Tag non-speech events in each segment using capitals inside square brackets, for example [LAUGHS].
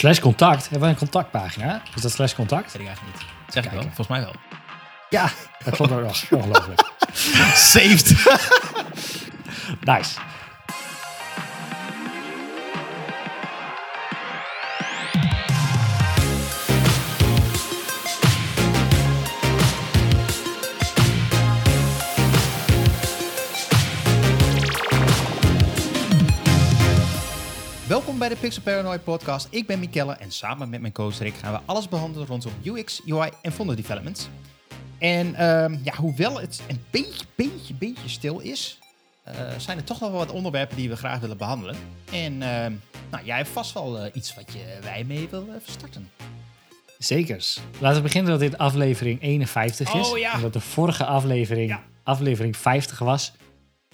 Slash contact. Hebben we een contactpagina? Is dat slash contact? Weet ik eigenlijk niet. Zeg ik wel, volgens mij wel. Ja, dat klopt ook nog. [LAUGHS] Ongelooflijk. Saved. [LAUGHS] Nice. Bij de Pixel Paranoid podcast. Ik ben Mikelle en samen met mijn coach Rick gaan we alles behandelen rondom UX, UI en fonder developments. En ehm, ja, hoewel het een beetje, beetje, beetje stil is, eh, zijn er toch wel wat onderwerpen die we graag willen behandelen. En ehm, nou, jij hebt vast wel eh, iets wat je wij mee wil eh, starten. Zekers. Laten we beginnen dat dit aflevering 51 is. Oh, ja. Omdat de vorige aflevering, Ja. aflevering 50 was.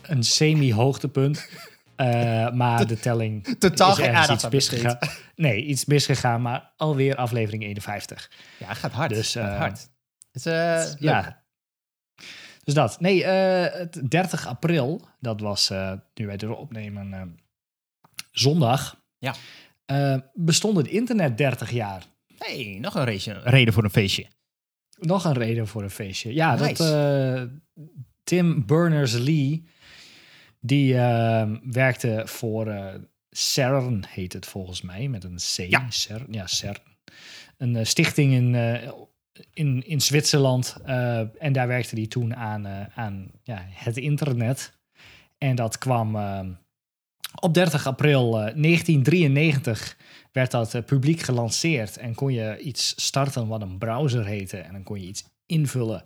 Een semi-hoogtepunt. Eh, maar de telling Totaal is ergens iets misgegaan. [LAUGHS] Nee, iets misgegaan, maar alweer aflevering 51. Ja, het gaat hard. Dus, het gaat eh, hard. Het eh. Ja. Dus dat. Nee, eh, het 30 april, dat was nu wij dit opnemen zondag. Ja. bestond het internet 30 jaar. Hey, nog een reden voor een feestje. Nog een reden voor een feestje. Ja, dat Nice. Tim Berners-Lee, die eh, werkte voor eh, CERN, heet het volgens mij, met een C. Ja. CERN, ja, CERN. Een eh, stichting in, eh, in, in Zwitserland. en daar werkte hij toen aan, aan ja, het internet. En dat kwam eh, op 30 april eh, 1993 werd dat publiek gelanceerd en kon je iets starten wat een browser heette en dan kon je iets invullen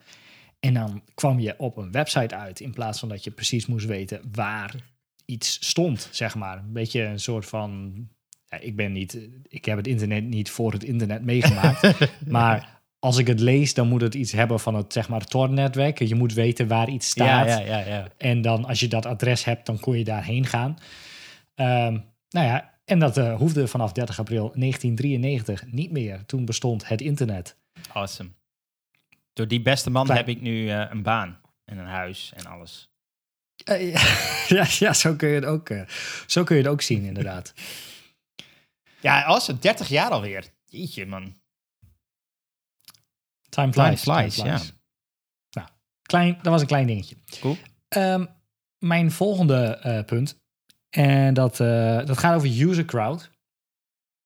en dan kwam je op een website uit in plaats van dat je precies moest weten waar iets stond, zeg maar. Een beetje een soort van ja, ik ben niet ik heb het internet niet voor het internet meegemaakt, [LAUGHS] maar als ik het lees, dan moet het iets hebben van het zeg maar Tor-netwerk. Je moet weten waar iets staat. Ja, ja, ja, ja. En dan als je dat adres hebt, dan kon je daarheen gaan. Ehm, nou ja, en dat eh, hoefde vanaf 30 april 1993 niet meer. Toen bestond het internet. Awesome. Door die beste man Klein- heb ik nu eh, een baan en een huis en alles. Eh, ja, [LAUGHS] ja, zo kun je het ook, eh, zo kun je het ook zien, inderdaad. Ja, awesome. 30 jaar alweer. Jeetje, man. Time Time flies. time flies. Nou, klein, dat was een klein dingetje. Cool. Ehm, mijn volgende punt. En dat, dat gaat over user crowd.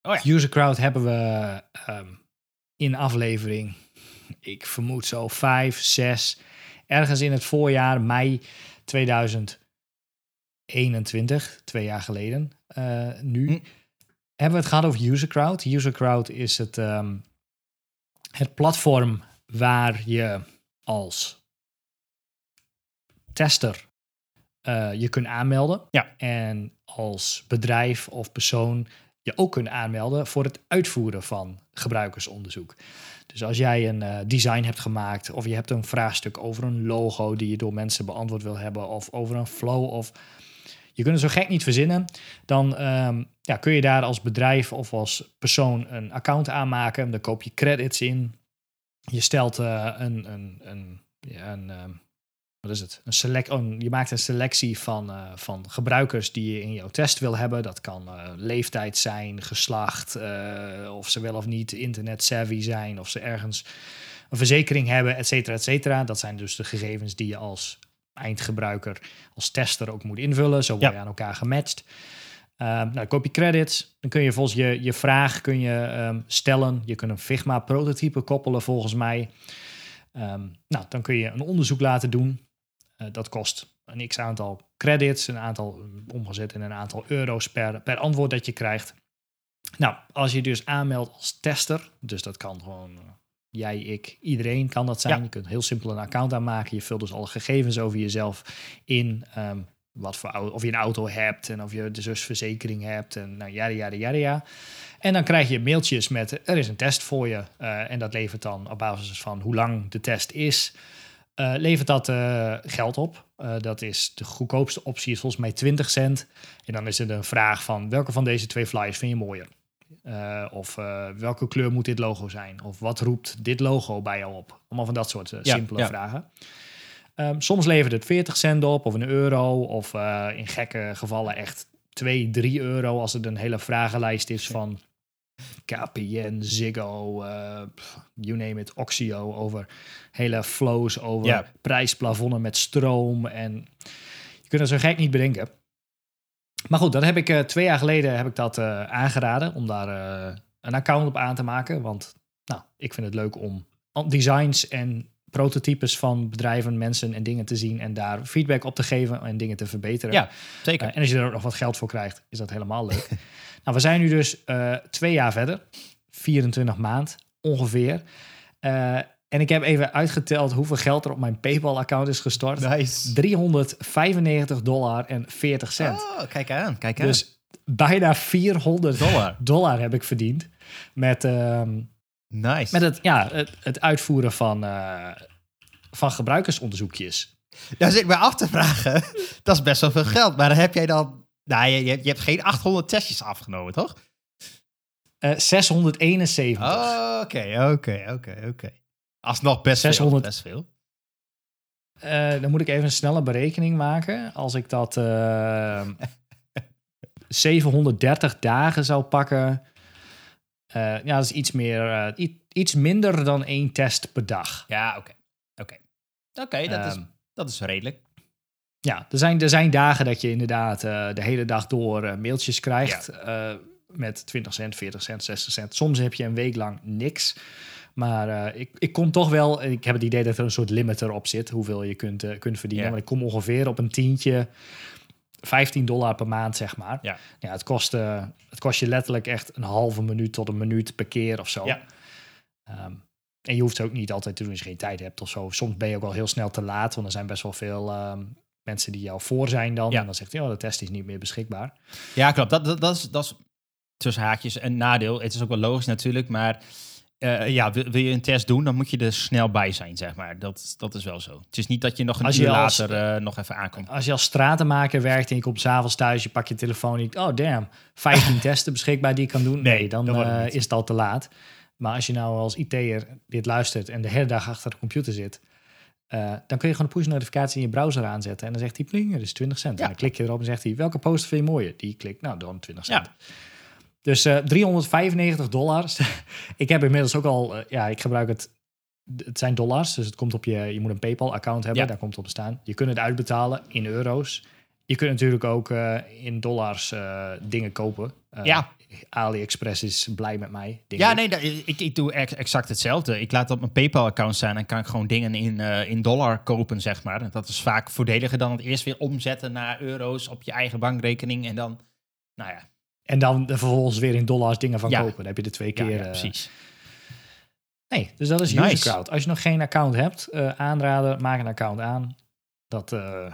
Oh ja. User crowd hebben we ehm, in aflevering, ik vermoed zo vijf, zes, ergens in het voorjaar, mei 2021, twee jaar geleden eh, nu, Hm. hebben we het gehad over user crowd. User crowd is het, ehm, het platform waar je als tester eh, je kunt aanmelden. Ja. En als bedrijf of persoon je ook kunt aanmelden voor het uitvoeren van gebruikersonderzoek. Dus als jij een eh, design hebt gemaakt of je hebt een vraagstuk over een logo die je door mensen beantwoord wil hebben of over een flow of je kunt het zo gek niet verzinnen, dan ehm, ja, kun je daar als bedrijf of als persoon een account aanmaken. Dan koop je credits in. Je stelt eh, een, een, een, ja, een ehm, wat is het? Een select, oh, je maakt een selectie van, eh, van gebruikers die je in jouw test wil hebben. Dat kan eh, leeftijd zijn, geslacht, eh, of ze wel of niet internet savvy zijn, of ze ergens een verzekering hebben, et cetera, et cetera. Dat zijn dus de gegevens die je als eindgebruiker, als tester ook moet invullen. Zo word Ja. je aan elkaar gematcht. Ehm, nou, dan koop je credits. Dan kun je volgens je, je vraag kun je, ehm, stellen. Je kunt een Figma-prototype koppelen volgens mij. Ehm, nou, dan kun je een onderzoek laten doen. Eh, dat kost een x aantal credits, een aantal eh, omgezet in een aantal euro's per, per antwoord dat je krijgt. Nou, als je dus aanmeldt als tester, dus dat kan gewoon eh, jij, ik, iedereen kan dat zijn. Ja. Je kunt heel simpel een account aanmaken. Je vult dus alle gegevens over jezelf in. ehm, wat voor auto, of je een auto hebt en of je de zusverzekering hebt en nou ja, ja, ja, ja. En dan krijg je mailtjes met er is een test voor je eh, en dat levert dan op basis van hoe lang de test is, eh, levert dat eh, geld op. Eh, dat is de goedkoopste optie is volgens mij 20 cent. En dan is er een vraag van welke van deze twee flyers vind je mooier? Of welke kleur moet dit logo zijn? Of wat roept dit logo bij jou op? Allemaal van dat soort Ja, simpele ja. vragen. Ehm, soms levert het 40 cent op of een euro. Of in gekke gevallen echt 2, 3 euro als het een hele vragenlijst is van KPN, Ziggo, eh, you name it, Oxio, over hele flows, over Ja. prijsplafonnen met stroom. En je kunt het zo gek niet bedenken. Maar goed, dat heb ik eh, twee jaar geleden heb ik dat eh, aangeraden om daar een account op aan te maken. Want nou, ik vind het leuk om designs en prototypes van bedrijven, mensen en dingen te zien en daar feedback op te geven en dingen te verbeteren. Ja, zeker. En als je er ook nog wat geld voor krijgt, is dat helemaal leuk. [LAUGHS] nou, we zijn nu dus eh, twee jaar verder, 24 maand ongeveer. Eh, en ik heb even uitgeteld hoeveel geld er op mijn PayPal-account is gestort. Nice. 395 dollar en 40 cent. Oh, kijk aan, kijk aan. Dus bijna 400 Dollar. dollar heb ik verdiend met, ehm, nice. met het, ja, het, het uitvoeren van, eh, van gebruikersonderzoekjes. Daar zit ik me af te vragen. [LAUGHS] dat is best wel veel geld. Maar heb jij dan... Nou, je, je, hebt- geen 800 testjes afgenomen, toch? Eh 671. Oh, Oké, oké, oké, oké. Alsnog best 600. veel. Best veel. Eh, dan moet ik even een snelle berekening maken. Als ik dat [LAUGHS] eh, 730 dagen zou pakken. eh, ja, dat is iets, meer, eh, iets minder dan één test per dag. Ja, oké. Oké. Oké, dat, is, Ehm, dat is redelijk. Ja, er zijn, er zijn dagen dat je inderdaad eh, de hele dag door eh, mailtjes krijgt. eh, met 20 cent, 40 cent, 60 cent. Soms heb je een week lang niks. Maar ik, ik kom toch wel... Ik heb het idee dat er een soort limiter op zit. Hoeveel je kunt, kunt verdienen. Ja. Maar ik kom ongeveer op een tientje. 15 dollar per maand, zeg maar. Ja. Ja, het, kost, het kost je letterlijk echt een halve minuut tot een minuut per keer of zo. Ja. Ehm, en je hoeft het ook niet altijd te doen als je geen tijd hebt of zo. Soms ben je ook al heel snel te laat, want er zijn best wel veel ehm, mensen die jou voor zijn dan. Ja. En dan zegt hij, oh, de test is niet meer beschikbaar. Ja, klopt. Dat, dat, dat, is, dat is tussen haakjes een nadeel. Het is ook wel logisch natuurlijk, maar eh, ja, wil, wil je een test doen, dan moet je er snel bij zijn, zeg maar. Dat, dat is wel zo. Het is niet dat je nog een uur als- later eh, nog even aankomt. Als je als stratenmaker werkt en je komt s'avonds thuis, je pakt je telefoon en je oh damn, 15 [LAUGHS] testen beschikbaar die ik kan doen. Nee, Nee, dan het eh, is het al te laat. Maar als je nou als IT'er dit luistert en de hele dag achter de computer zit, eh, dan kun je gewoon een push notificatie in je browser aanzetten. En dan zegt hij, pling, dat is 20 cent. Ja. En dan klik je erop en zegt hij, welke poster vind je mooier? Die klikt, nou dan 20 cent. Ja. Dus eh 395 dollars. [LAUGHS] ik heb inmiddels ook al, eh, ja, ik gebruik het. Het zijn dollars, dus het komt op je. Je moet een PayPal-account hebben, Ja. daar komt het op staan. Je kunt het uitbetalen in euro's. Je kunt natuurlijk ook in dollars dingen kopen. Ja. AliExpress is blij met mij. Ja, ik. nee, dat- ik, ik doe ex- exact hetzelfde. Ik laat op mijn PayPal-account staan en kan ik gewoon dingen in, eh, in dollar kopen, zeg maar. En Dat is vaak voordeliger dan het eerst weer omzetten naar euro's op je eigen bankrekening en dan, nou ja, En dan vervolgens weer in dollars dingen van Ja. kopen. Dan heb je de twee keer. ja, eh, precies. Nee, dus dat is Nice. UserCrowd. Als je nog geen account hebt, eh, aanraden, maak een account aan. Dat, eh,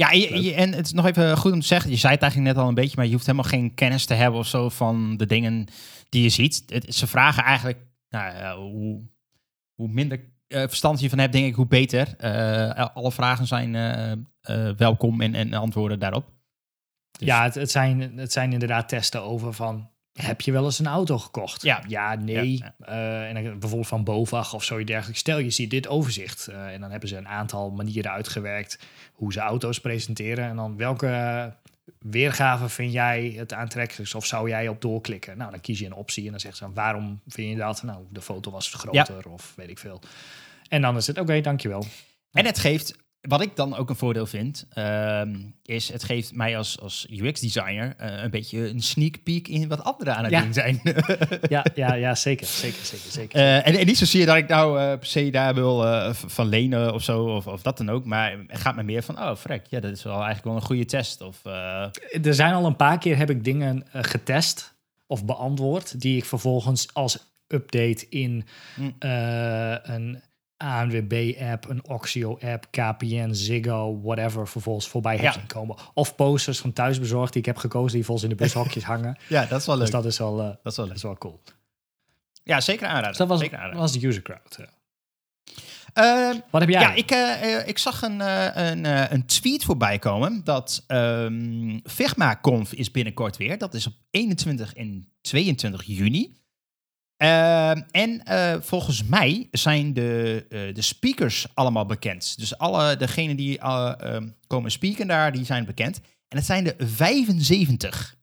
Ja, en, je- je- en het is nog even goed om te zeggen, je zei het eigenlijk net al een beetje, maar je hoeft helemaal geen kennis te hebben of zo van de dingen die je ziet. Het, ze vragen eigenlijk, nou, hoe, hoe minder eh, verstand je van hebt, denk ik, hoe beter. Eh, alle vragen zijn eh, welkom en, en antwoorden daarop. Dus- Ja, het, het, zijn, het zijn inderdaad testen over van... Heb je wel eens een auto gekocht? Ja. Ja, nee. Ja, Eh, en dan bijvoorbeeld van BOVAG of zoiets dergelijks. Stel, je ziet dit overzicht. eh, en dan hebben ze een aantal manieren uitgewerkt... hoe ze auto's presenteren. En dan welke eh, weergave vind jij het aantrekkelijkst? Of zou jij op doorklikken? Nou, dan kies je een optie en dan zegt ze... waarom vind je dat? Nou, de foto was groter of weet ik veel. En dan is het, oké, dankjewel. En het geeft, wat ik dan ook een voordeel vind, ehm, is het geeft mij als, als UX-designer eh, een beetje een sneak peek in wat anderen aan het Ja. doen zijn. [LAUGHS] Ja, ja, ja zeker, zeker, zeker, zeker. Eh, en, en niet zozeer dat ik nou eh, per se daar wil van lenen of zo, of, of dat dan ook. Maar het gaat me meer van, oh frek, ja, dat is wel eigenlijk wel een goede test. Of, er zijn al een paar keer heb ik dingen getest of beantwoord die ik vervolgens als update in eh, een ANWB-app, een Oxio-app, KPN, Ziggo, whatever, vervolgens voorbij heb Ja. zien komen. Of posters van thuisbezorgd die ik heb gekozen die volgens in de bushokjes [LAUGHS] hangen. ja, dat is wel leuk. Dus dat is wel, eh, dat is wel dat is wel cool. Ja, zeker aanraden. Dus dat was, zeker aanraden. was de user crowd. ja. Ehm, Wat heb jij? Ja, ik, eh, eh, ik zag een, eh, een, eh, een tweet voorbij komen dat ehm Figma-conf is binnenkort weer. Dat is op 21 en 22 juni. Ehm, en eh, volgens mij zijn de, eh, de speakers allemaal bekend. Dus alle degenen die eh, ehm, komen speaken daar, die zijn bekend. En het zijn er 75.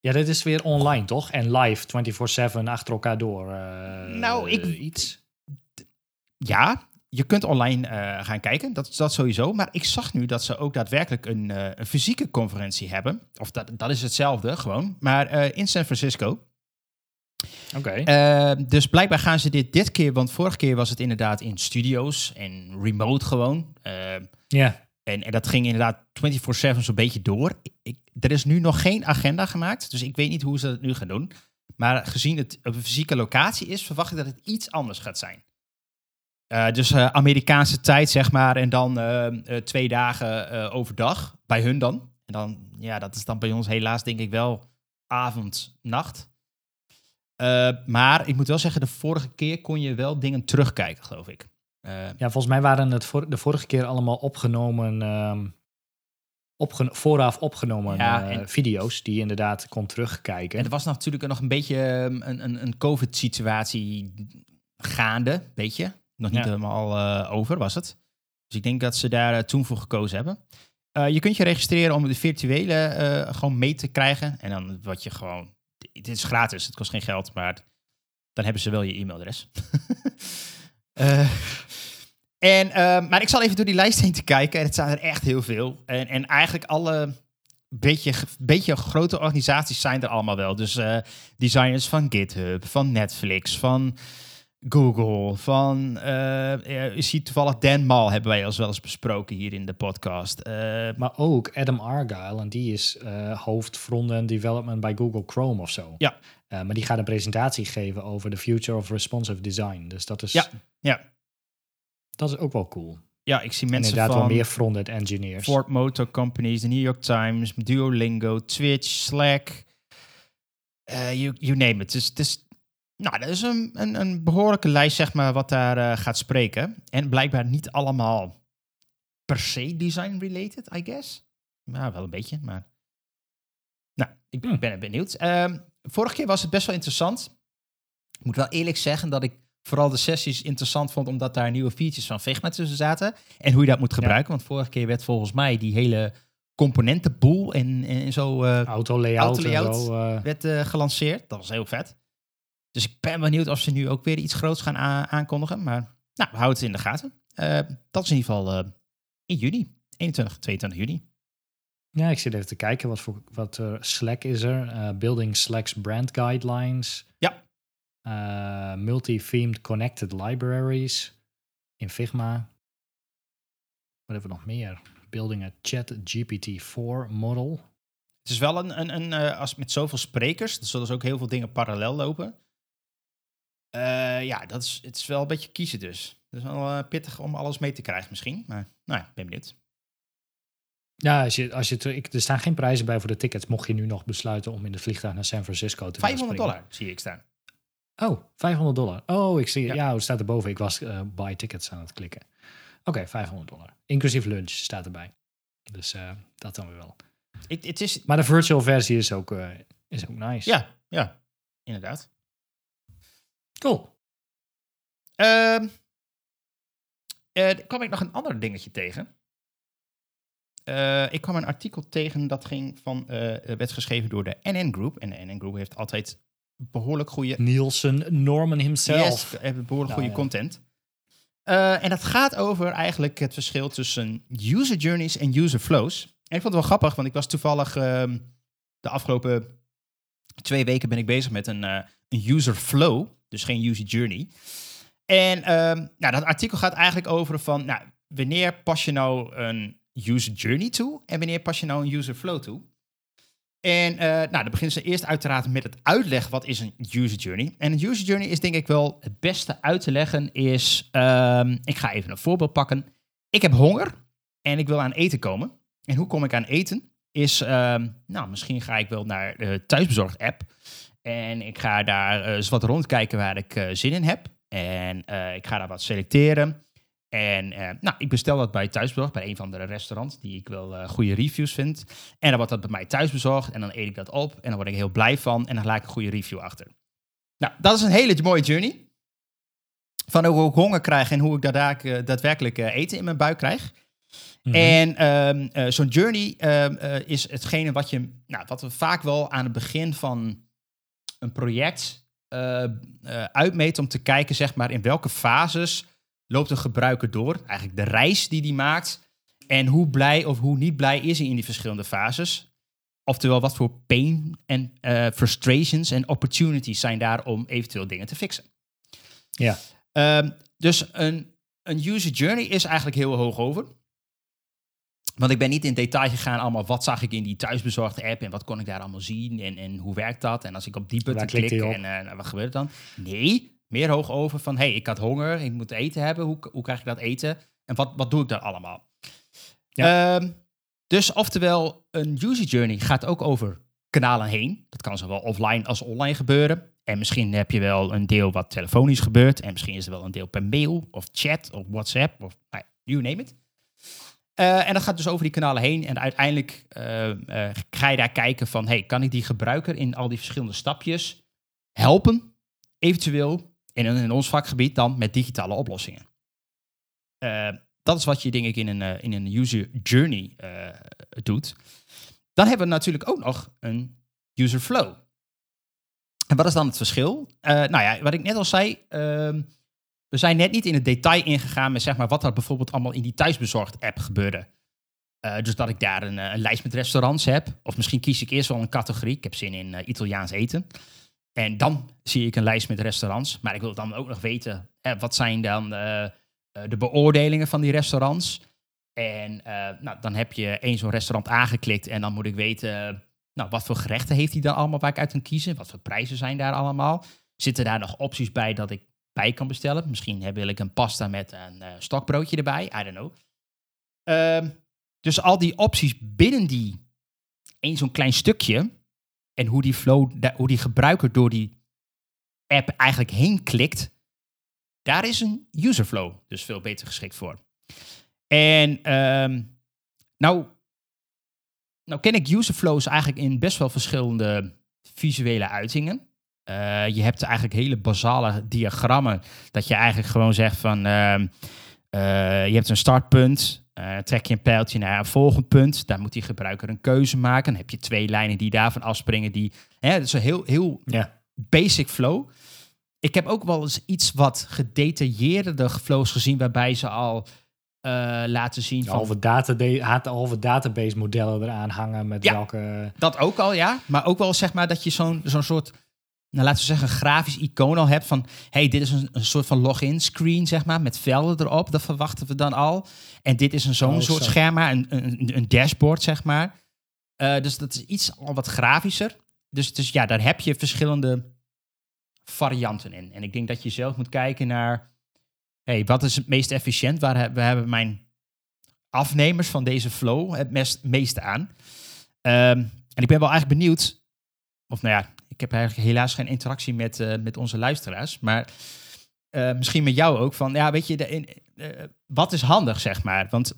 Ja, dit is weer online, toch? En live, 24-7, achter elkaar door. Nou, ik- Iets. Ja, je kunt online gaan kijken, dat, dat sowieso. Maar ik zag nu dat ze ook daadwerkelijk een, een fysieke conferentie hebben. Of dat, dat is hetzelfde gewoon, maar in San Francisco. Oké. Eh, dus blijkbaar gaan ze dit dit keer, want vorige keer was het inderdaad in studio's en remote gewoon. Eh, Ja. en, en dat ging inderdaad 24-7 zo'n beetje door. Ik, er is nu nog geen agenda gemaakt, dus ik weet niet hoe ze dat nu gaan doen. Maar gezien het op een fysieke locatie is, verwacht ik dat het iets anders gaat zijn. Eh, dus eh, Amerikaanse tijd, zeg maar, en dan eh, eh, twee dagen overdag, bij hun dan. En dan, ja, dat is dan bij ons helaas denk ik wel avond, nacht. Eh, maar ik moet wel zeggen, de vorige keer kon je wel dingen terugkijken, geloof ik. Eh, Ja, volgens mij waren het voor, de vorige keer allemaal opgenomen, ehm, vooraf opgenomen Ja, eh, en- video's die je inderdaad kon terugkijken. En er was natuurlijk nog een beetje ehm, een, een, een COVID-situatie gaande, weet je. Nog niet Ja. helemaal over, was het. Dus ik denk dat ze daar toen voor gekozen hebben. Je kunt je registreren om de virtuele gewoon mee te krijgen. En dan wat je gewoon... Dit is gratis, het kost geen geld, maar dan hebben ze wel je e-mailadres. [LAUGHS] Eh, en, eh, maar ik zal even door die lijst heen te kijken. En het zijn er echt heel veel. En, en eigenlijk alle beetje, beetje grote organisaties zijn er allemaal wel. Dus eh, designers van GitHub, van Netflix, van Google, van... eh, je ziet toevallig Dan Mal hebben wij al wel eens besproken hier in de podcast. Eh, Maar ook Adam Argyle, en die is eh hoofd front-end development bij Google Chrome of zo. Ja. Maar die gaat een presentatie geven over the future of responsive design. Dus dat is, Ja, ja. dat is ook wel cool. ja, ik zie En mensen inderdaad van wel meer front-end engineers. Ford Motor Companies, de New York Times, Duolingo, Twitch, Slack. eh, you, you name it. Dus is, nou, dat is een, een, een behoorlijke lijst, zeg maar, wat daar eh, gaat spreken. En blijkbaar niet allemaal per se design-related, I guess. Nou, wel een beetje, maar... Nou, ik ben, Hmm. ben benieuwd. Ehm, vorige keer was het best wel interessant. Ik moet wel eerlijk zeggen dat ik vooral de sessies interessant vond, omdat daar nieuwe features van Figma tussen zaten. En hoe je dat moet gebruiken. Want vorige keer werd volgens mij die hele componentenboel en, en zo eh, Auto layout, en Auto-layout. zo. eh, werd gelanceerd. Dat was heel vet. Dus ik ben benieuwd of ze nu ook weer iets groots gaan aankondigen. Maar nou, we houden het in de gaten. Eh, dat is in ieder geval eh, in juni. 21, 22 juni. Ja, ik zit even te kijken wat voor wat eh, Slack is er. Building Slack's brand guidelines. Ja. Multi-themed connected libraries in Figma. Wat hebben we nog meer? Building a chat GPT-4 model. Het is wel een, een, een als met zoveel sprekers, dan zullen ze ook heel veel dingen parallel lopen. Eh, ja, dat is, het is wel een beetje kiezen dus. Het is wel eh, pittig om alles mee te krijgen misschien. Maar nou ja, ben benieuwd. Ja, als je, als je, ik, er staan geen prijzen bij voor de tickets. Mocht je nu nog besluiten om in de vliegtuig naar San Francisco te willen 500 springen. dollar zie ik staan. Oh, 500 dollar. Oh, ik zie. Ja. Ja, het staat erboven. Ik was eh buy tickets aan het klikken. Oké, 500 dollar. Inclusief lunch staat erbij. Dus dat dan weer wel. Het is, Maar de virtual versie is ook, is ook nice. ja, ja, inderdaad. Cool. Er kwam ik nog een ander dingetje tegen. Eh, ik kwam een artikel tegen dat ging van, eh, werd geschreven door de NN Group. En de NN Group heeft altijd behoorlijk goede Nielsen Norman himself. Yes, hebben behoorlijk Nou, goede ja. content. En dat gaat over eigenlijk het verschil tussen user journeys en user flows. En ik vond het wel grappig, want ik was toevallig ehm, de afgelopen twee weken ben ik bezig met een, een user flow, dus geen user journey. En ehm, nou, dat artikel gaat eigenlijk over van, nou, wanneer pas je nou een user journey toe en wanneer pas je nou een user flow toe? En eh, nou, dan beginnen ze eerst uiteraard met het uitleggen wat is een user journey. En een user journey is denk ik wel het beste uit te leggen is, ehm, ik ga even een voorbeeld pakken. Ik heb honger en ik wil aan eten komen. En hoe kom ik aan eten? Is, ehm, nou, misschien ga ik wel naar de thuisbezorgd app. En ik ga daar eh, eens wat rondkijken waar ik eh, zin in heb. En eh, ik ga daar wat selecteren. En nou, ik bestel dat bij thuisbezorgd, bij een van de restaurants die ik wel goede reviews vind. En dan wordt dat bij mij thuis bezorgd en dan eet ik dat op en dan word ik heel blij van en dan laat ik een goede review achter. Nou, dat is een hele mooie journey. Van hoe ik honger krijg en hoe ik daadwerkelijk, daadwerkelijk eten in mijn buik krijg. Mhm. En ehm, eh, zo'n journey ehm, eh, is hetgene wat, je, nou, wat we vaak wel aan het begin van een project eh, uitmeten om te kijken zeg maar, in welke fases loopt een gebruiker door. Eigenlijk de reis die die maakt. En hoe blij of hoe niet blij is hij in die verschillende fases. Oftewel, wat voor pain en eh, frustrations en opportunities zijn daar om eventueel dingen te fixen. Ja. Ehm, dus een, een user journey is eigenlijk heel hoog over. Want ik ben niet in detail gegaan allemaal wat zag ik in die thuisbezorgde app en wat kon ik daar allemaal zien en, en hoe werkt dat. En als ik op die button klik op? en eh, wat gebeurt er dan? Nee, meer hoog over van hey, ik had honger, ik moet eten hebben, hoe, hoe krijg ik dat eten en wat, wat doe ik daar allemaal? Ehm, dus oftewel, een user journey gaat ook over kanalen heen. Dat kan zowel offline als online gebeuren. En misschien heb je wel een deel wat telefonisch gebeurt. En misschien is er wel een deel per mail of chat of WhatsApp of nou, you name it. Eh, en dat gaat dus over die kanalen heen. En uiteindelijk eh, eh, ga je daar kijken van... Hey, kan ik die gebruiker in al die verschillende stapjes helpen? Eventueel, in, in ons vakgebied dan, met digitale oplossingen. Dat is wat je denk ik in een, in een user journey doet. Dan hebben we natuurlijk ook nog een user flow. En wat is dan het verschil? Nou ja, wat ik net al zei, ehm, we zijn net niet in het detail ingegaan met zeg maar, wat er bijvoorbeeld allemaal in die thuisbezorgd app gebeurde. Eh, dus dat ik daar een, eh, een lijst met restaurants heb. Of misschien kies ik eerst wel een categorie. Ik heb zin in eh, Italiaans eten. En dan zie ik een lijst met restaurants. Maar ik wil dan ook nog weten, eh, wat zijn dan de beoordelingen van die restaurants? En nou, dan heb je één zo'n restaurant aangeklikt en dan moet ik weten, nou, wat voor gerechten heeft hij dan allemaal waar ik uit kan kiezen? Wat voor prijzen zijn daar allemaal? Zitten daar nog opties bij dat ik bij kan bestellen? Misschien wil ik een pasta met een eh, stokbroodje erbij, I don't know. Ehm, dus al die opties binnen die één zo'n klein stukje en hoe die flow, hoe die gebruiker door die app eigenlijk heen klikt, daar is een user flow dus veel beter geschikt voor. En ehm, nou, nou ken ik user flows eigenlijk in best wel verschillende visuele uitingen. Eh, je hebt eigenlijk hele basale diagrammen dat je eigenlijk gewoon zegt van ehm, eh, je hebt een startpunt, eh, trek je een pijltje naar een volgend punt, daar moet die gebruiker een keuze maken. Dan heb je twee lijnen die daarvan afspringen. Die, hè, dat is een heel, heel Ja. basic flow. Ik heb ook wel eens iets wat gedetailleerde flows gezien waarbij ze al laten zien van Halve, database, halve database modellen eraan hangen met Ja. welke... Dat ook al, ja. Maar ook wel zeg maar dat je zo'n zo'n soort, nou laten we zeggen, een grafisch icoon al hebt van, hey, dit is een, een soort van login screen, zeg maar, met velden erop. Dat verwachten we dan al. En dit is een zo'n Oh, soort zo. scherm, een, een, een dashboard, zeg maar. Eh, dus dat is iets al wat grafischer. Dus, dus ja, daar heb je verschillende varianten in. En ik denk dat je zelf moet kijken naar, hey, wat is het meest efficiënt? Waar hebben, we hebben mijn afnemers van deze flow het meest, meeste aan? Ehm, en ik ben wel eigenlijk benieuwd, of nou ja, ik heb eigenlijk helaas geen interactie met, eh, met onze luisteraars, maar eh, misschien met jou ook, van ja, weet je, de, in, eh, wat is handig, zeg maar? Want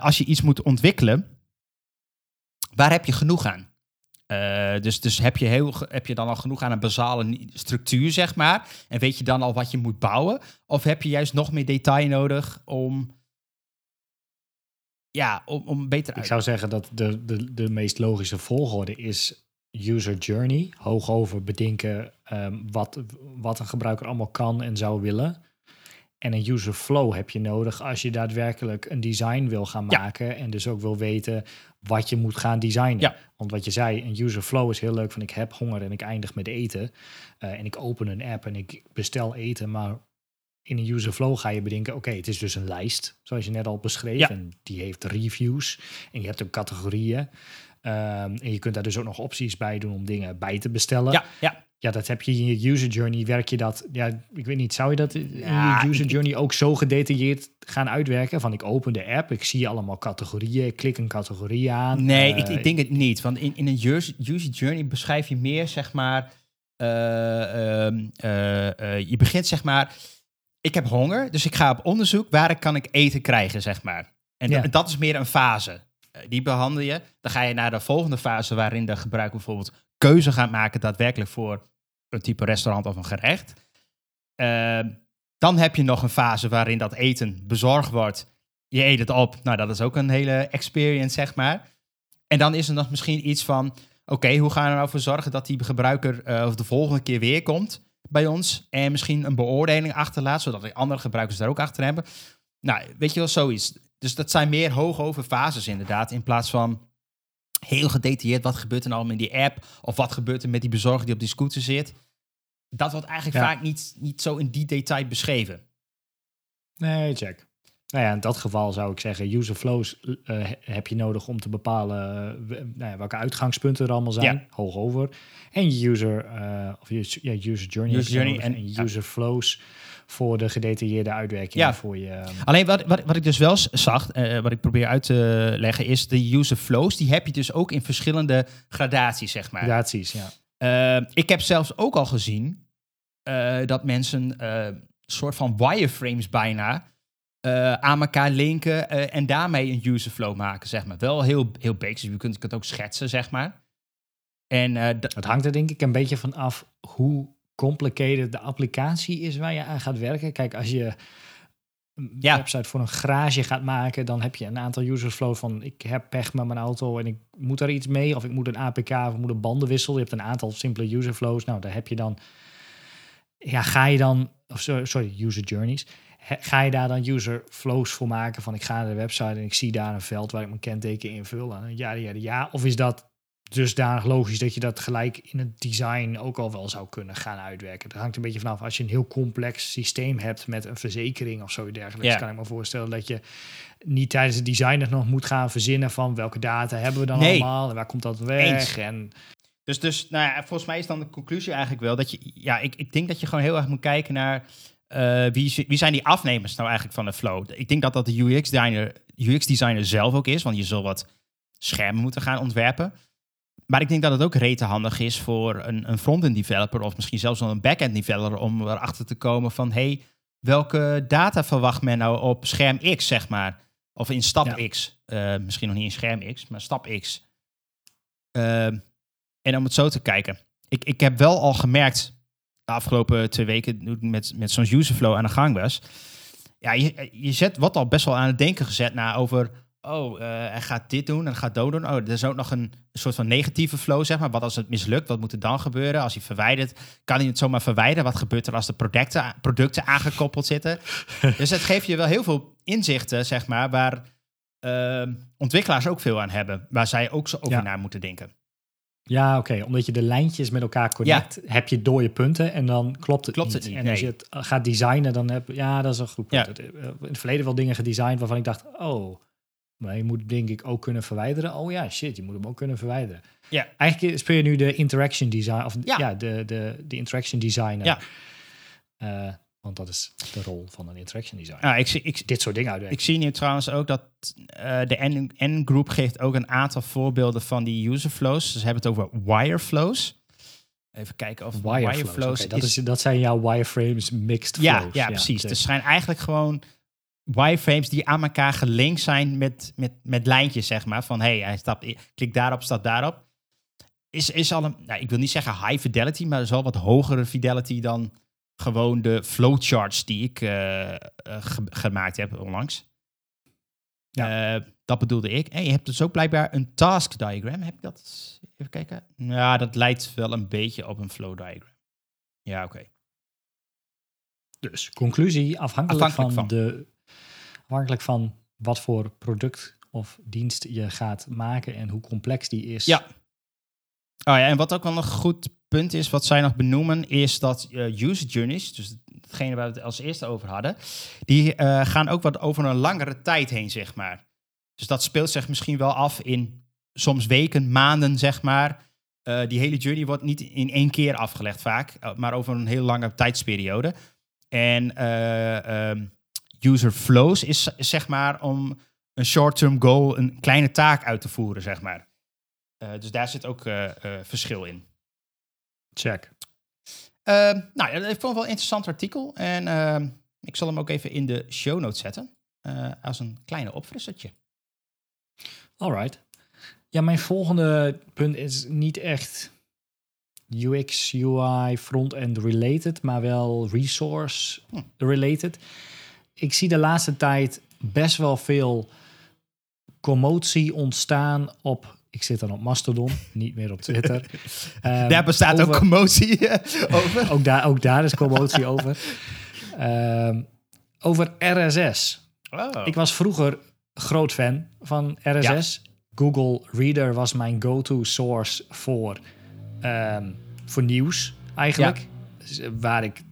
als je iets moet ontwikkelen, waar heb je genoeg aan? Dus dus heb, je heel, heb je dan al genoeg aan een basale structuur, zeg maar? En weet je dan al wat je moet bouwen? Of heb je juist nog meer detail nodig om, ja, om, om beter Ik uit zou zeggen dat de, de, de meest logische volgorde is user journey. Hoog over bedenken ehm, wat, wat een gebruiker allemaal kan en zou willen. En een user flow heb je nodig als je daadwerkelijk een design wil gaan Ja. maken. En dus ook wil weten wat je moet gaan designen. Ja. Want wat je zei, een user flow is heel leuk van ik heb honger en ik eindig met eten. Eh, en ik open een app en ik bestel eten. Maar in een user flow ga je bedenken, oké, het is dus een lijst, zoals je net al beschreef. Ja. En die heeft reviews en je hebt ook categorieën. Ehm, en je kunt daar dus ook nog opties bij doen om dingen bij te bestellen. Ja, ja. Ja, dat heb je in je user journey. Werk je dat, ja, ik weet niet, zou je dat in Ja, je user ik- journey ook zo gedetailleerd gaan uitwerken? Van ik open de app, ik zie allemaal categorieën, ik klik een categorie aan. Nee, Eh, ik, ik denk het niet. Want in, in een user, user journey beschrijf je meer, zeg maar... eh, ehm, eh, je begint, zeg maar... Ik heb honger, dus ik ga op onderzoek. Waar kan ik eten krijgen, zeg maar. En Ja. dat- dat is meer een fase. Eh, die behandel je. Dan ga je naar de volgende fase... waarin de gebruiker bijvoorbeeld keuze gaat maken... daadwerkelijk voor een type restaurant of een gerecht. Ehm, dan heb je nog een fase waarin dat eten bezorgd wordt... je eet het op. Nou, dat is ook een hele experience, zeg maar. En dan is er nog misschien iets van, oké, hoe gaan we er nou voor zorgen dat die gebruiker eh, of de volgende keer weer komt bij ons en misschien een beoordeling achterlaat, zodat de andere gebruikers daar ook achter hebben. Nou, weet je wel, zoiets. Dus dat zijn meer hoogover fases inderdaad, in plaats van heel gedetailleerd wat gebeurt er nou in die app of wat gebeurt er met die bezorger die op die scooter zit. Dat wordt eigenlijk Ja. vaak niet, niet zo in die detail beschreven. Nee, check. Nou ja, in dat geval zou ik zeggen, user flows eh, heb je nodig om te bepalen eh, nou ja, welke uitgangspunten er allemaal zijn, Ja. hoog over. En je user, eh, of je, ja, user journey, User en- user flows voor de gedetailleerde uitwerking. Ja. Voor je, ehm, Alleen wat, wat, wat ik dus wel zag, eh, wat ik probeer uit te leggen, is de user flows. Die heb je dus ook in verschillende gradaties, zeg maar. gradaties, ja. Eh, ik heb zelfs ook al gezien eh, dat mensen eh, een soort van wireframes bijna eh, aan elkaar linken eh, en daarmee een user flow maken, zeg maar. Wel heel, heel basic, je kunt het ook schetsen, zeg maar. En eh, Het hangt er denk ik een beetje van af hoe complicated de applicatie is waar je aan gaat werken. Kijk, als je een Ja. website voor een garage gaat maken, dan heb je een aantal user flows van ik heb pech met mijn auto en ik moet er iets mee, of ik moet een APK of ik moet een bandenwissel. Je hebt een aantal simpele user flows. Nou, daar heb je dan. Ja, ga je dan, of so- sorry, user journeys. Ga je daar dan user flows voor maken van ik ga naar de website en ik zie daar een veld waar ik mijn kenteken invul en ja, ja, ja. Of is dat dusdanig logisch dat je dat gelijk in het design ook al wel zou kunnen gaan uitwerken. Dat hangt een beetje vanaf. Als je een heel complex systeem hebt met een verzekering of zo dergelijks, Ja. kan ik me voorstellen dat je niet tijdens het design het nog moet gaan verzinnen van welke data hebben we dan Nee. allemaal en waar komt dat weg. Eens. En Dus, dus nou ja, volgens mij is dan de conclusie eigenlijk wel dat je, ja, ik, ik denk dat je gewoon heel erg moet kijken naar eh, wie, wie zijn die afnemers nou eigenlijk van de flow. Ik denk dat dat de UX designer, UX designer zelf ook is, want je zult wat schermen moeten gaan ontwerpen. Maar ik denk dat het ook rete handig is voor een, een front-end developer of misschien zelfs wel een back-end developer om erachter te komen van hey, welke data verwacht men nou op scherm X, zeg maar. Of in stap Ja. X. Eh, misschien nog niet in scherm X, maar stap X. Ehm, en om het zo te kijken. Ik, ik heb wel al gemerkt, de afgelopen twee weken, toen ik met, met zo'n userflow aan de gang was. Ja, je, je zet wat al best wel aan het denken gezet na over. Oh, eh, hij gaat dit doen en gaat dat doen. Oh, er is ook nog een soort van negatieve flow, zeg maar. Wat als het mislukt? Wat moet er dan gebeuren? Als hij verwijdert, kan hij het zomaar verwijderen? Wat gebeurt er als de producten, producten aangekoppeld zitten? [LAUGHS] dus het geeft je wel heel veel inzichten, zeg maar, waar eh, ontwikkelaars ook veel aan hebben. Waar zij ook zo over Ja. naar moeten denken. ja, oké, omdat je de lijntjes met elkaar connect, heb je dode punten en dan klopt het Klopt niet. het niet, En als je het gaat designen, dan heb ja, dat is een goed punt. Ja. Eh, In het verleden wel dingen gedesigned waarvan ik dacht, oh, maar je moet denk ik ook kunnen verwijderen. Oh ja, shit, je moet hem ook kunnen verwijderen. Ja. Eigenlijk speel je nu de interaction design, of Ja. ja, de, de, de interaction designer. Ja. Eh, want dat is de rol van een interaction designer. Nou, ik, zie, ik, Dit soort dingen uitwerken. Ik zie nu trouwens ook dat eh, de N- N-groep geeft ook een aantal voorbeelden van die user flows. Ze hebben het over wireflows. Even kijken of Wireflows. oké, dat, is, dat zijn jouw wireframes mixed ja, flows. ja, precies. oké. Dus zijn eigenlijk gewoon wireframes die aan elkaar gelinkt zijn met, met, met lijntjes, zeg maar. Van hey, hij stapt, klik daarop, staat daarop. Is, is al een, nou, ik wil niet zeggen high fidelity, maar is wel wat hogere fidelity dan gewoon de flowcharts die ik eh, eh, ge- gemaakt heb onlangs. Eh, dat bedoelde ik. En je hebt dus ook blijkbaar een task diagram. Heb ik dat? Even kijken. Ja, dat lijkt wel een beetje op een flow diagram. Ja, oké. Dus conclusie, afhankelijk, Afhankelijk van, van. de afhankelijk van wat voor product of dienst je gaat maken en hoe complex die is. Ja. Oh ja, en wat ook wel een goed punt is, wat zij nog benoemen, is dat eh, user journeys, dus hetgene waar we het als eerste over hadden, die eh, gaan ook wat over een langere tijd heen, zeg maar. Dus dat speelt zich misschien wel af in soms weken, maanden, zeg maar. Eh, die hele journey wordt niet in één keer afgelegd vaak, maar over een heel lange tijdsperiode. En eh, ehm, user flows is, is zeg maar om een short-term goal, een kleine taak uit te voeren, zeg maar. Eh, dus daar zit ook eh, eh, verschil in. Check. Ehm, nou, ja, ik vond het wel een interessant artikel. En ehm, ik zal hem ook even in de show notes zetten. als een kleine opfrissertje. Alright. Ja, mijn volgende punt is niet echt UX, UI, front-end related, maar wel resource Hm. Ik zie de laatste tijd best wel veel commotie ontstaan op. Ik zit dan op Mastodon, [LAUGHS] niet meer op Twitter. [LAUGHS] Ehm, Daar bestaat ook commotie eh, [LAUGHS] over. ook, daar, ook daar is commotie over. Ehm, over RSS. Oh. Ik was vroeger groot fan van RSS. Google Reader was mijn go-to source voor, ehm, voor nieuws eigenlijk. Dus, eh, waar ik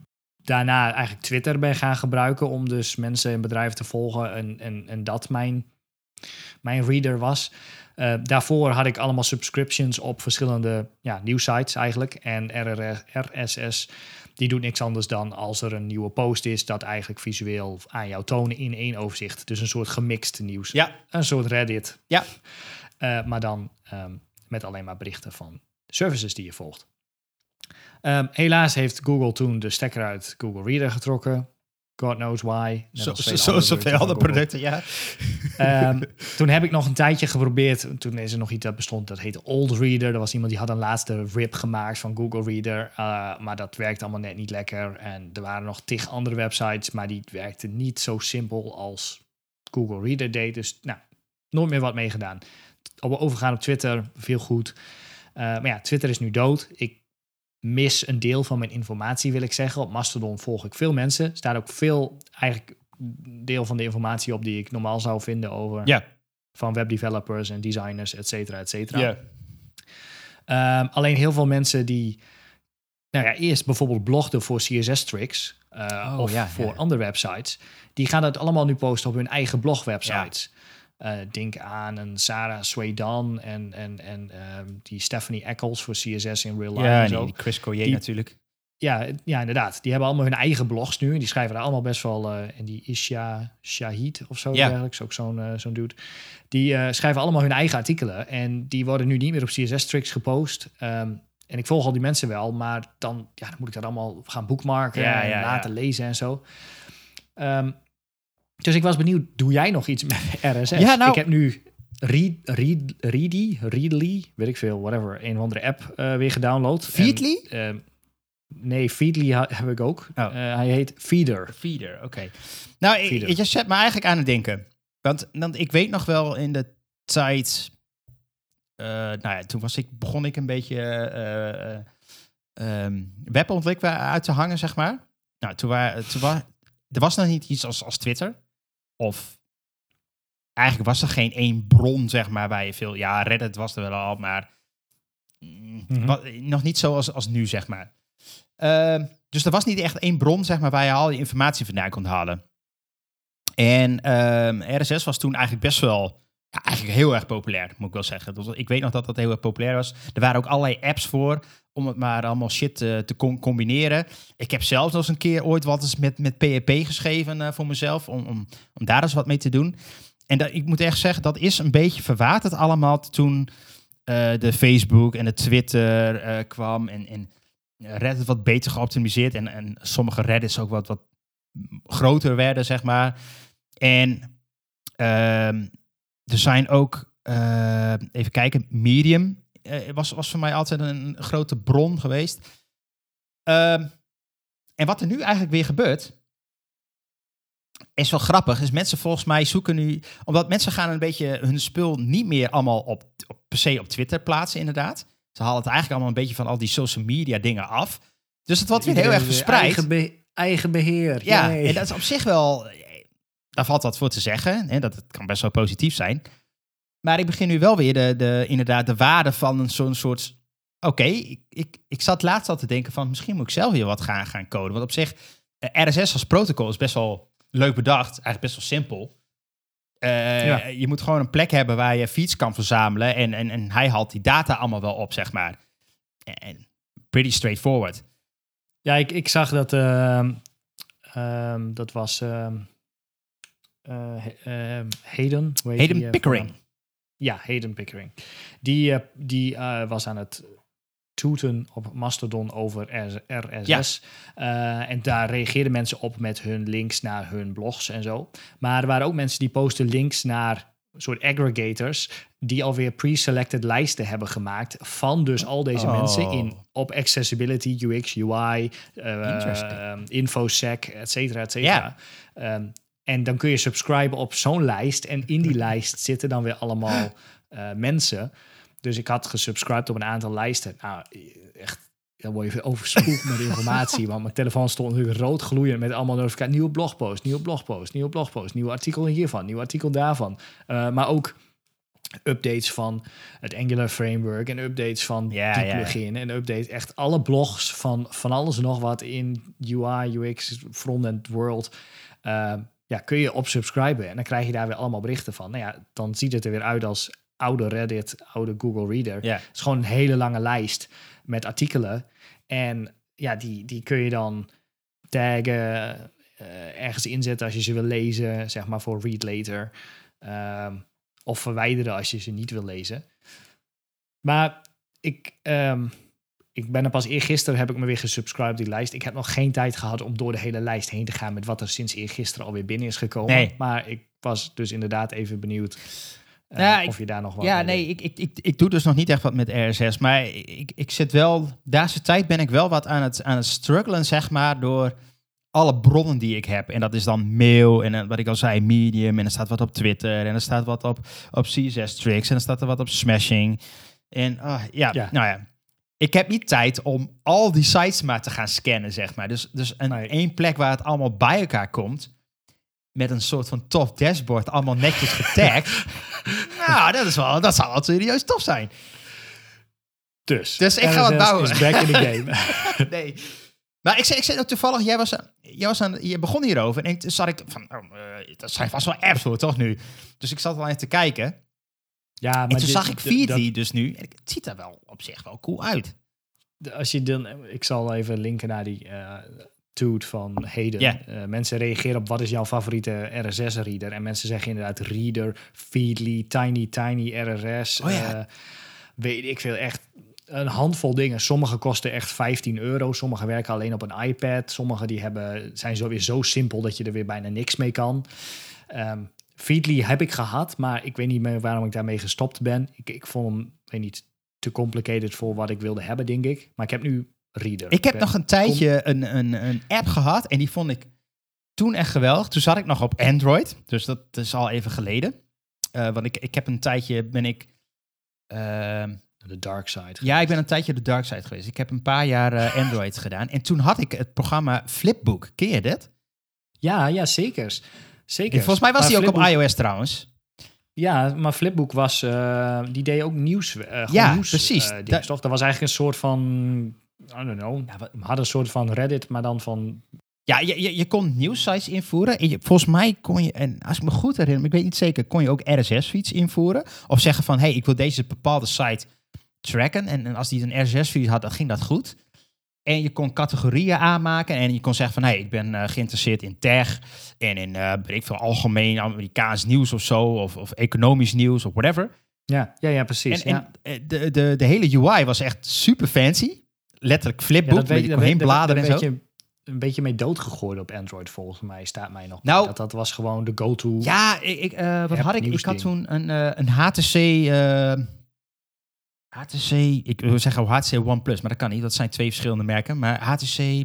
daarna eigenlijk Twitter ben gaan gebruiken om dus mensen en bedrijven te volgen en, en, en dat mijn, mijn reader was. Eh, daarvoor had ik allemaal subscriptions op verschillende ja, nieuwsites eigenlijk. En RSS, die doet niks anders dan als er een nieuwe post is, dat eigenlijk visueel aan jou tonen in één overzicht. Dus een soort gemixt nieuws. Ja. Een soort Reddit. Ja. Eh, maar dan ehm, met alleen maar berichten van services die je volgt. Ehm, helaas heeft Google toen de stekker uit Google Reader getrokken. God knows why. Zo, zo, andere zoveel andere producten producten, ja. Ehm, [LAUGHS] toen heb ik nog een tijdje geprobeerd. Toen is er nog iets dat bestond, dat heette Old Reader. Er was iemand die had een laatste rip gemaakt van Google Reader. uh, maar dat werkte allemaal net niet lekker. En er waren nog tig andere websites, maar die werkten niet zo simpel als Google Reader deed. Dus nou, nooit meer wat meegedaan. Overgaan op Twitter, veel goed. Uh, maar ja, Twitter is nu dood. Ik mis een deel van mijn informatie, wil ik zeggen. Op Mastodon volg ik veel mensen. Er staat ook veel, eigenlijk deel van de informatie op die ik normaal zou vinden over Ja. van webdevelopers en designers, et cetera, et cetera. Ja. Um, alleen heel veel mensen die, nou ja, eerst bijvoorbeeld blogden voor CSS-tricks uh, Oh, of ja, voor ja. andere websites, die gaan dat allemaal nu posten op hun eigen blogwebsites. Uh, denk aan een Sarah Swaydan en, en, en um, die Stephanie Eccles voor CSS in Real Life. Ja, en zo. die Chris Collier Die- natuurlijk. Ja, ja, inderdaad. Die hebben allemaal hun eigen blogs nu. En die schrijven daar allemaal best wel. eh, en die Isha Shahid of zo, Ja. dergelijks, ook zo'n eh, zo'n dude. Die eh, schrijven allemaal hun eigen artikelen. En die worden nu niet meer op CSS-tricks gepost. Ehm, en ik volg al die mensen wel, maar dan, ja, dan moet ik dat allemaal gaan boekmarken Ja, en ja, laten lezen en zo. Ehm, dus ik was benieuwd, doe jij nog iets met [LAUGHS] RSS? Ja, nou- Ik heb nu Read, Read, Ready, Readly, weet ik veel, whatever, een of andere app eh, weer gedownload. En, Feedly? ehm, nee, Feedly heb ik ook. Oh. Eh, hij heet Feeder. Feeder, oké. Nou, ik- je zet me eigenlijk aan het denken. Want, want ik weet nog wel in de tijd... eh, nou ja, toen was ik, begon ik een beetje webontwikkelaar uit te hangen, zeg maar. Nou, toen, waren, toen was, er was nog niet iets als, als Twitter. Of eigenlijk was er geen één bron, zeg maar, waar je veel... Ja, Reddit was er wel al, maar mm, Mhm. nog niet zoals als nu, zeg maar. Ehm, dus er was niet echt één bron, zeg maar, waar je al die informatie vandaan kon halen. En ehm, RSS was toen eigenlijk best wel, eigenlijk heel erg populair, moet ik wel zeggen. Ik weet nog dat dat heel erg populair was. Er waren ook allerlei apps voor om het maar allemaal shit eh, te com- combineren. Ik heb zelfs nog eens een keer ooit wat eens met, met PHP geschreven eh, voor mezelf, om, om, om daar eens wat mee te doen. En dat, ik moet echt zeggen, dat is een beetje verwaterd allemaal toen eh, de Facebook en de Twitter kwam en, en Reddit wat beter geoptimiseerd en, en sommige Reddits ook wat, wat groter werden, zeg maar. En ehm, er zijn ook, eh, even kijken, Medium eh, was, was voor mij altijd een grote bron geweest. Ehm, en wat er nu eigenlijk weer gebeurt, is wel grappig. Is mensen volgens mij zoeken nu, omdat mensen gaan een beetje hun spul niet meer allemaal op, op per se op Twitter plaatsen, inderdaad. Ze halen het eigenlijk allemaal een beetje van al die social media dingen af. Dus het wordt weer heel erg verspreid. Eigen, be- eigen beheer. Ja, en dat is op zich wel. Daar valt wat voor te zeggen. Hè, dat het kan best wel positief zijn. Maar ik begin nu wel weer de, de, inderdaad de waarde van een zo'n soort. Oké, ik, ik, ik zat laatst al te denken van misschien moet ik zelf hier wat gaan, gaan coden. Want op zich, eh, RSS als protocol is best wel leuk bedacht. Eigenlijk best wel simpel. Eh, Ja. Je moet gewoon een plek hebben waar je feeds kan verzamelen. En, en, en hij haalt die data allemaal wel op, zeg maar. En pretty straightforward. Ja, ik, ik zag dat. ehm, ehm, dat was. ehm eh, he- ehm, Hayden. hoe heet Hayden die, eh, Pickering. Ja, Hayden Pickering. Die, eh, die eh, was aan het toeten op Mastodon over RSS. Eh, en daar reageerden mensen op met hun links naar hun blogs en zo. Maar er waren ook mensen die posten links naar soort aggregators die alweer pre-selected lijsten hebben gemaakt van dus al deze Oh. mensen in op accessibility, UX, UI, eh, ehm, infosec, et cetera, et cetera. Ehm, En dan kun je subscriben op zo'n lijst. En in die lijst zitten dan weer allemaal eh, mensen. Dus ik had gesubscribed op een aantal lijsten. Nou, echt, dan word je overspoeld met [LAUGHS] informatie. Want mijn telefoon stond natuurlijk rood gloeiend met allemaal notificaties. Nieuwe blogpost, nieuwe blogpost, nieuwe blogpost, nieuw artikel hiervan, nieuw artikel daarvan. Uh, maar ook updates van het Angular framework en updates van Ja, die ja. plugin en updates echt alle blogs van van alles en nog wat in UI, UX, frontend world. eh, ja, kun je op subscriben en dan krijg je daar weer allemaal berichten van. Nou ja, dan ziet het er weer uit als oude Reddit, oude Google Reader. Ja. Het is gewoon een hele lange lijst met artikelen. En ja, die, die kun je dan taggen, eh, ergens inzetten als je ze wil lezen, zeg maar voor read later. Ehm, of verwijderen als je ze niet wil lezen. Maar ik, ehm, ik ben er pas eergisteren heb ik me weer gesubscribed die lijst. Ik heb nog geen tijd gehad om door de hele lijst heen te gaan met wat er sinds eergisteren alweer binnen is gekomen. Nee. Maar ik was dus inderdaad even benieuwd eh, Ja, ik- of je daar nog wat Ja, nee, ik, ik, ik, ik doe dus nog niet echt wat met RSS. Maar ik, ik zit wel, deze tijd ben ik wel wat aan het, aan het struggelen, zeg maar, door alle bronnen die ik heb. En dat is dan mail en wat ik al zei, Medium. En er staat wat op Twitter en er staat wat op, op CSS Tricks en er staat er wat op Smashing. En ah, ja, Ja. nou ja. Ik heb niet tijd om al die sites maar te gaan scannen, zeg maar. Dus, dus een Nee. één plek waar het allemaal bij elkaar komt. Met een soort van tof dashboard, allemaal netjes getagd. [LAUGHS] nou, dat, is wel, dat zou wel serieus tof zijn. Dus, Dus ik ga wat bouwen. is back in the game. [LAUGHS] [LAUGHS] nee. Maar ik zei, ik zei ook toevallig, jij, was, aan- jij, was aan, je begon hierover. En toen zat ik van, oh, eh, dat zijn vast wel apps voor, toch nu? Dus ik zat al even te kijken. Ja, maar en toen dit- zag ik d- Feedly dus nu. En het ziet er wel op zich wel cool uit. Als je dan, ik zal even linken naar die eh toot van Heden. Eh, mensen reageren op wat is jouw favoriete RSS-reader. En mensen zeggen inderdaad Reader, Feedly, Tiny Tiny RSS. Oh ja. eh, weet ik veel, echt een handvol dingen. Sommige kosten echt 15 euro. Sommige werken alleen op een iPad. Sommige die hebben, zijn zo weer zo simpel dat je er weer bijna niks mee kan. Ehm Feedly heb ik gehad, maar ik weet niet meer waarom ik daarmee gestopt ben. Ik, ik vond hem, weet niet, te complicated voor wat ik wilde hebben, denk ik. Maar ik heb nu Reader. Ik heb nog een tijdje een, een, een app gehad. En die vond ik toen echt geweldig. Toen zat ik nog op Android. Dus dat is al even geleden. Eh, want ik, ik heb een tijdje, ben ik... ehm, de dark side. Ja, ik ben een tijdje op de dark side geweest. Ik heb een paar jaar eh, [LAUGHS] Android gedaan. En toen had ik het programma Flipbook. Ken je dit? Ja, ja, zeker. Zeker. Volgens mij was Maar die ook op iOS trouwens. Ja, maar Flipbook was, eh, die deed ook nieuws. eh, Ja, nieuws, precies. eh, Dat- toch? Dat was eigenlijk een soort van, I don't know. Ja, We hadden een soort van Reddit, maar dan van Ja, je, je, je kon nieuwsites invoeren. En je, volgens mij kon je, en als ik me goed herinner, maar ik weet niet zeker, kon je ook RSS-feeds invoeren. Of zeggen van, hey, ik wil deze bepaalde site tracken. En, en als die een RSS-feed had, dan ging dat goed. En je kon categorieën aanmaken. En je kon zeggen van, hey, ik ben eh, geïnteresseerd in tech. En in, weet ik veel, algemeen Amerikaans nieuws of zo. Of, of economisch nieuws of whatever. Ja, ja, ja precies. En, ja. en eh, de, de, de hele UI was echt super fancy. Letterlijk Ja, flipbook, met je kon heen bladeren en zo. een beetje mee doodgegooid op Android, volgens mij, staat mij nog. Nou- dat dat was gewoon de go-to. Ja, ik, ik, wat had ik? Ik had toen een, een HTC... HTC... Ik wil zeggen HTC OnePlus, maar dat kan niet. Dat zijn twee verschillende merken. Maar HTC...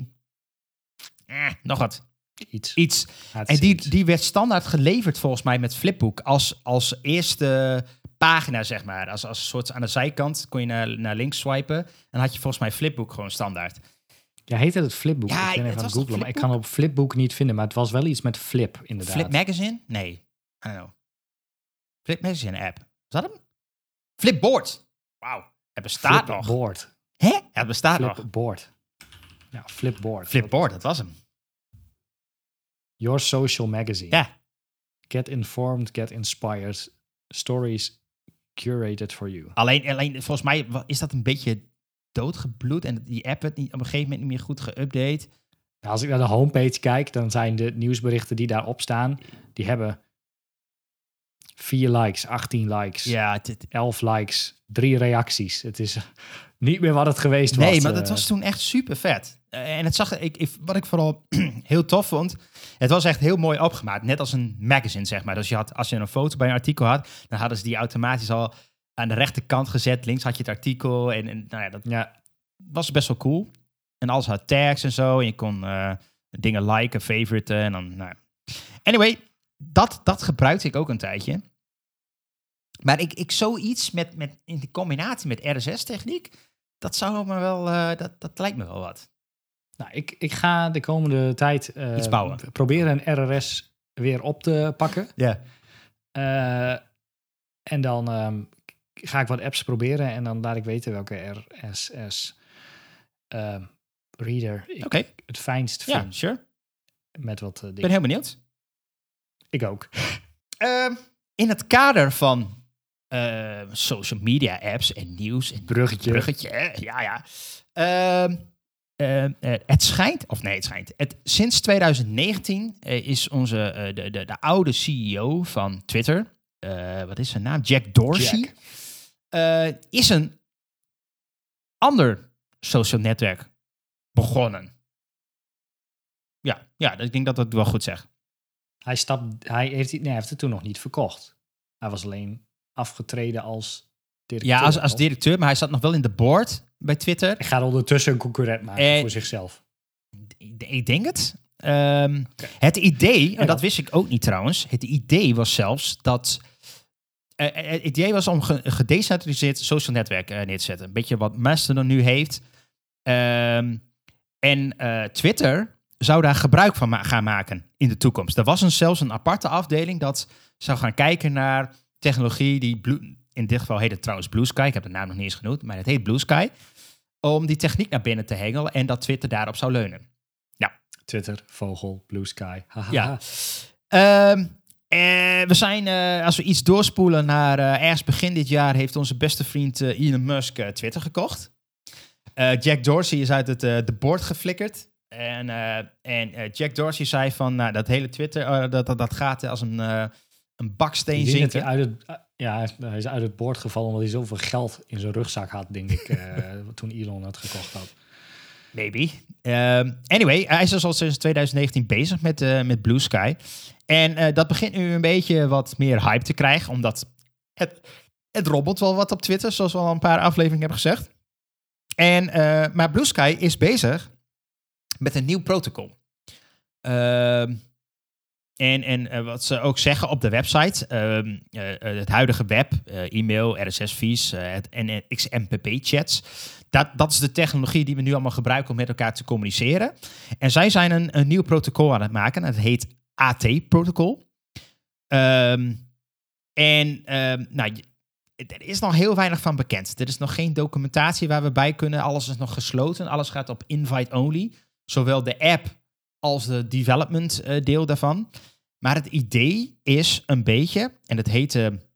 Eh, nog wat. Iets. Iets. En die, die werd standaard geleverd volgens mij met Flipbook. Als, als eerste pagina, zeg maar. Als, als een soort aan de zijkant kon je naar, naar links swipen. En dan had je volgens mij Flipbook gewoon standaard. Ja, heette het Flipbook? Ja, ik ben even aan het googlen, maar ik kan op Flipbook niet vinden. Maar het was wel iets met Flip, inderdaad. Flip Magazine? Nee. I don't know. Flip Magazine app. Was dat hem? Flipboard. Wauw. Het bestaat nog. Flipboard. Hè? Het bestaat nog. Flipboard. Ja, Flipboard. Flipboard, dat was hem. Your Social Magazine. Ja. Get informed, get inspired. Stories curated for you. Alleen, alleen volgens mij is dat een beetje doodgebloed. En die app werd niet, op een gegeven moment niet meer goed geüpdate. Nou, als ik naar de homepage kijk, dan zijn de nieuwsberichten die daarop staan, die hebben 4 likes, 18 likes, Ja, het- het- 11 likes, 3 reacties. Het is [LAUGHS] niet meer wat het geweest was. nee, maar eh. dat was toen echt super vet. Eh, en het zag, ik, ik, wat ik vooral [CLEARS THROAT] heel tof vond, het was echt heel mooi opgemaakt. Net als een magazine, zeg maar. Dus je had, als je een foto bij een artikel had, dan hadden ze die automatisch al aan de rechterkant gezet. Links had je het artikel. En, en nou ja, dat Ja, was best wel cool. En alles had tags en zo. En je kon eh, dingen liken, favoriten. En dan, nou. ja. Anyway, dat, dat gebruikte ik ook een tijdje. Maar ik, ik zoiets met, met, in de combinatie met RSS-techniek, dat zou me wel, eh, dat, dat lijkt me wel wat. Nou, ik, ik ga de komende tijd eh, Iets bouwen. proberen een RRS weer op te pakken. Ja. Eh, en dan ehm, ga ik wat apps proberen en dan laat ik weten welke RSS ehm, reader ik het fijnst Ja, vind. sure. Met wat Ik ben heel benieuwd. Ik ook. Ehm, in het kader van eh, social media apps en nieuws en Bruggetje. bruggetje, ja, ja. Ehm, ehm, eh, het schijnt, of nee, het schijnt. Het, sinds 2019 eh, is onze, eh, de, de, de oude CEO van Twitter, eh, wat is zijn naam? Jack Dorsey. Jack. eh, is een ander social netwerk begonnen. Ja, ja, ik denk dat dat wel goed zeg. Hij, stapt, hij, heeft, nee, hij heeft het toen nog niet verkocht. Hij was alleen afgetreden als directeur. Ja, als, als directeur, maar hij zat nog wel in de board bij Twitter. Hij gaat ondertussen een concurrent maken Eh, voor zichzelf. Ik, denk het. Ehm, Het idee, en dat wist ik ook niet trouwens, het idee was zelfs dat. eh, eh, het idee was om een gedecentraliseerd social netwerk neer te zetten. Een beetje wat Mastodon nu heeft. Ehm, en Twitter zou daar gebruik van ma- gaan maken in de toekomst. Er was een, zelfs een aparte afdeling dat zou gaan kijken naar technologie die. Blue, in dit geval heet het trouwens Blue Sky. Ik heb de naam nog niet eens genoemd, maar het heet Blue Sky. Om die techniek naar binnen te hengelen en dat Twitter daarop zou leunen. Twitter, Vogel, Blue Sky. [LAUGHS] Ja. Ehm, eh, we zijn, eh, als we iets doorspoelen naar eh, ergens begin dit jaar, heeft onze beste vriend eh, Elon Musk Twitter gekocht. Jack Dorsey is uit het de board geflikkerd. En, en Jack Dorsey zei van, nou, dat hele Twitter, dat, dat, dat gaat als een, een baksteen denk dat hij uit het, ja, hij is- uit het boord gevallen omdat hij zoveel geld in zijn rugzak had, denk ik, eh, [LAUGHS] toen Elon het gekocht had. Maybe. Ehm, anyway, hij is dus al sinds 2019 bezig met, eh, met Blue Sky. En eh, dat begint nu een beetje wat meer hype te krijgen, omdat het, het robbelt wel wat op Twitter, zoals we al een paar afleveringen hebben gezegd. En, eh, maar Blue Sky is bezig met een nieuw protocol. Ehm, en en eh, wat ze ook zeggen op de website, ehm, eh, eh, het huidige web, e-mail, RSS-feeds en XMPP-chats, dat, dat is de technologie die we nu allemaal gebruiken om met elkaar te communiceren. En zij zijn een, nieuw protocol aan het maken. Het heet AT-protocol. Ehm, en ehm, nou, er is nog heel weinig van bekend. Er is nog geen documentatie waar we bij kunnen. Alles is nog gesloten. Alles gaat op invite-only. Zowel de app als de development deel daarvan. Maar het idee is een beetje, en het heette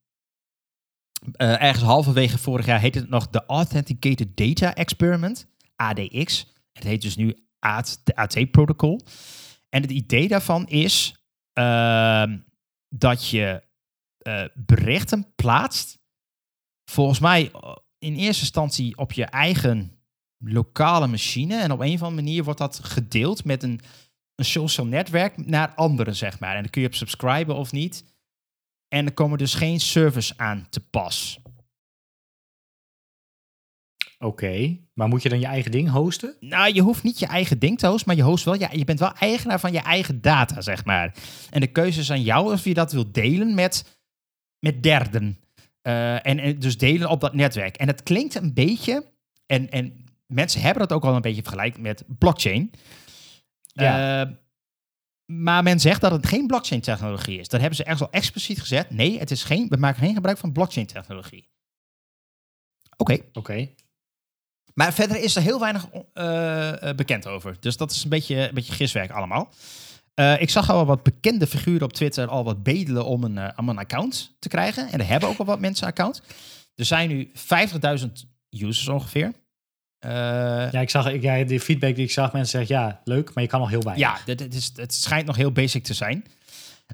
eh, ergens halverwege vorig jaar heette het nog de Authenticated Data Experiment, ADX. Het heet dus nu AT-protocol. En het idee daarvan is ehm, dat je eh, berichten plaatst, volgens mij eh, in eerste instantie op je eigen lokale machine. En op een of andere manier wordt dat gedeeld met een, een social netwerk naar anderen, zeg maar. En dan kun je op subscriben of niet. En er komen dus geen servers aan te pas. Oké, maar moet je dan je eigen ding hosten? Nou, je hoeft niet je eigen ding te hosten, maar je host wel. Ja, je bent wel eigenaar van je eigen data, zeg maar. En de keuze is aan jou of je dat wilt delen met, met derden. Eh, en, en dus delen op dat netwerk. En het klinkt een beetje, en, en mensen hebben dat ook wel een beetje vergelijkt met blockchain. Ja. Eh, maar men zegt dat het geen blockchain-technologie is. Dat hebben ze echt wel expliciet gezegd. Nee, het is geen, we maken geen gebruik van blockchain-technologie. Oké. Oké. Maar verder is er heel weinig eh, eh, bekend over. Dus dat is een beetje, een beetje giswerk allemaal. Ik zag al wat bekende figuren op Twitter al wat bedelen om een, om een account te krijgen. En er hebben ook al wat mensen een account. Er zijn nu 50.000 users ongeveer. Eh, Ja, ik zag, ik, ja, de feedback die ik zag, mensen zeggen, ja, leuk, maar je kan nog heel weinig. Ja, dit is, het schijnt nog heel basic te zijn.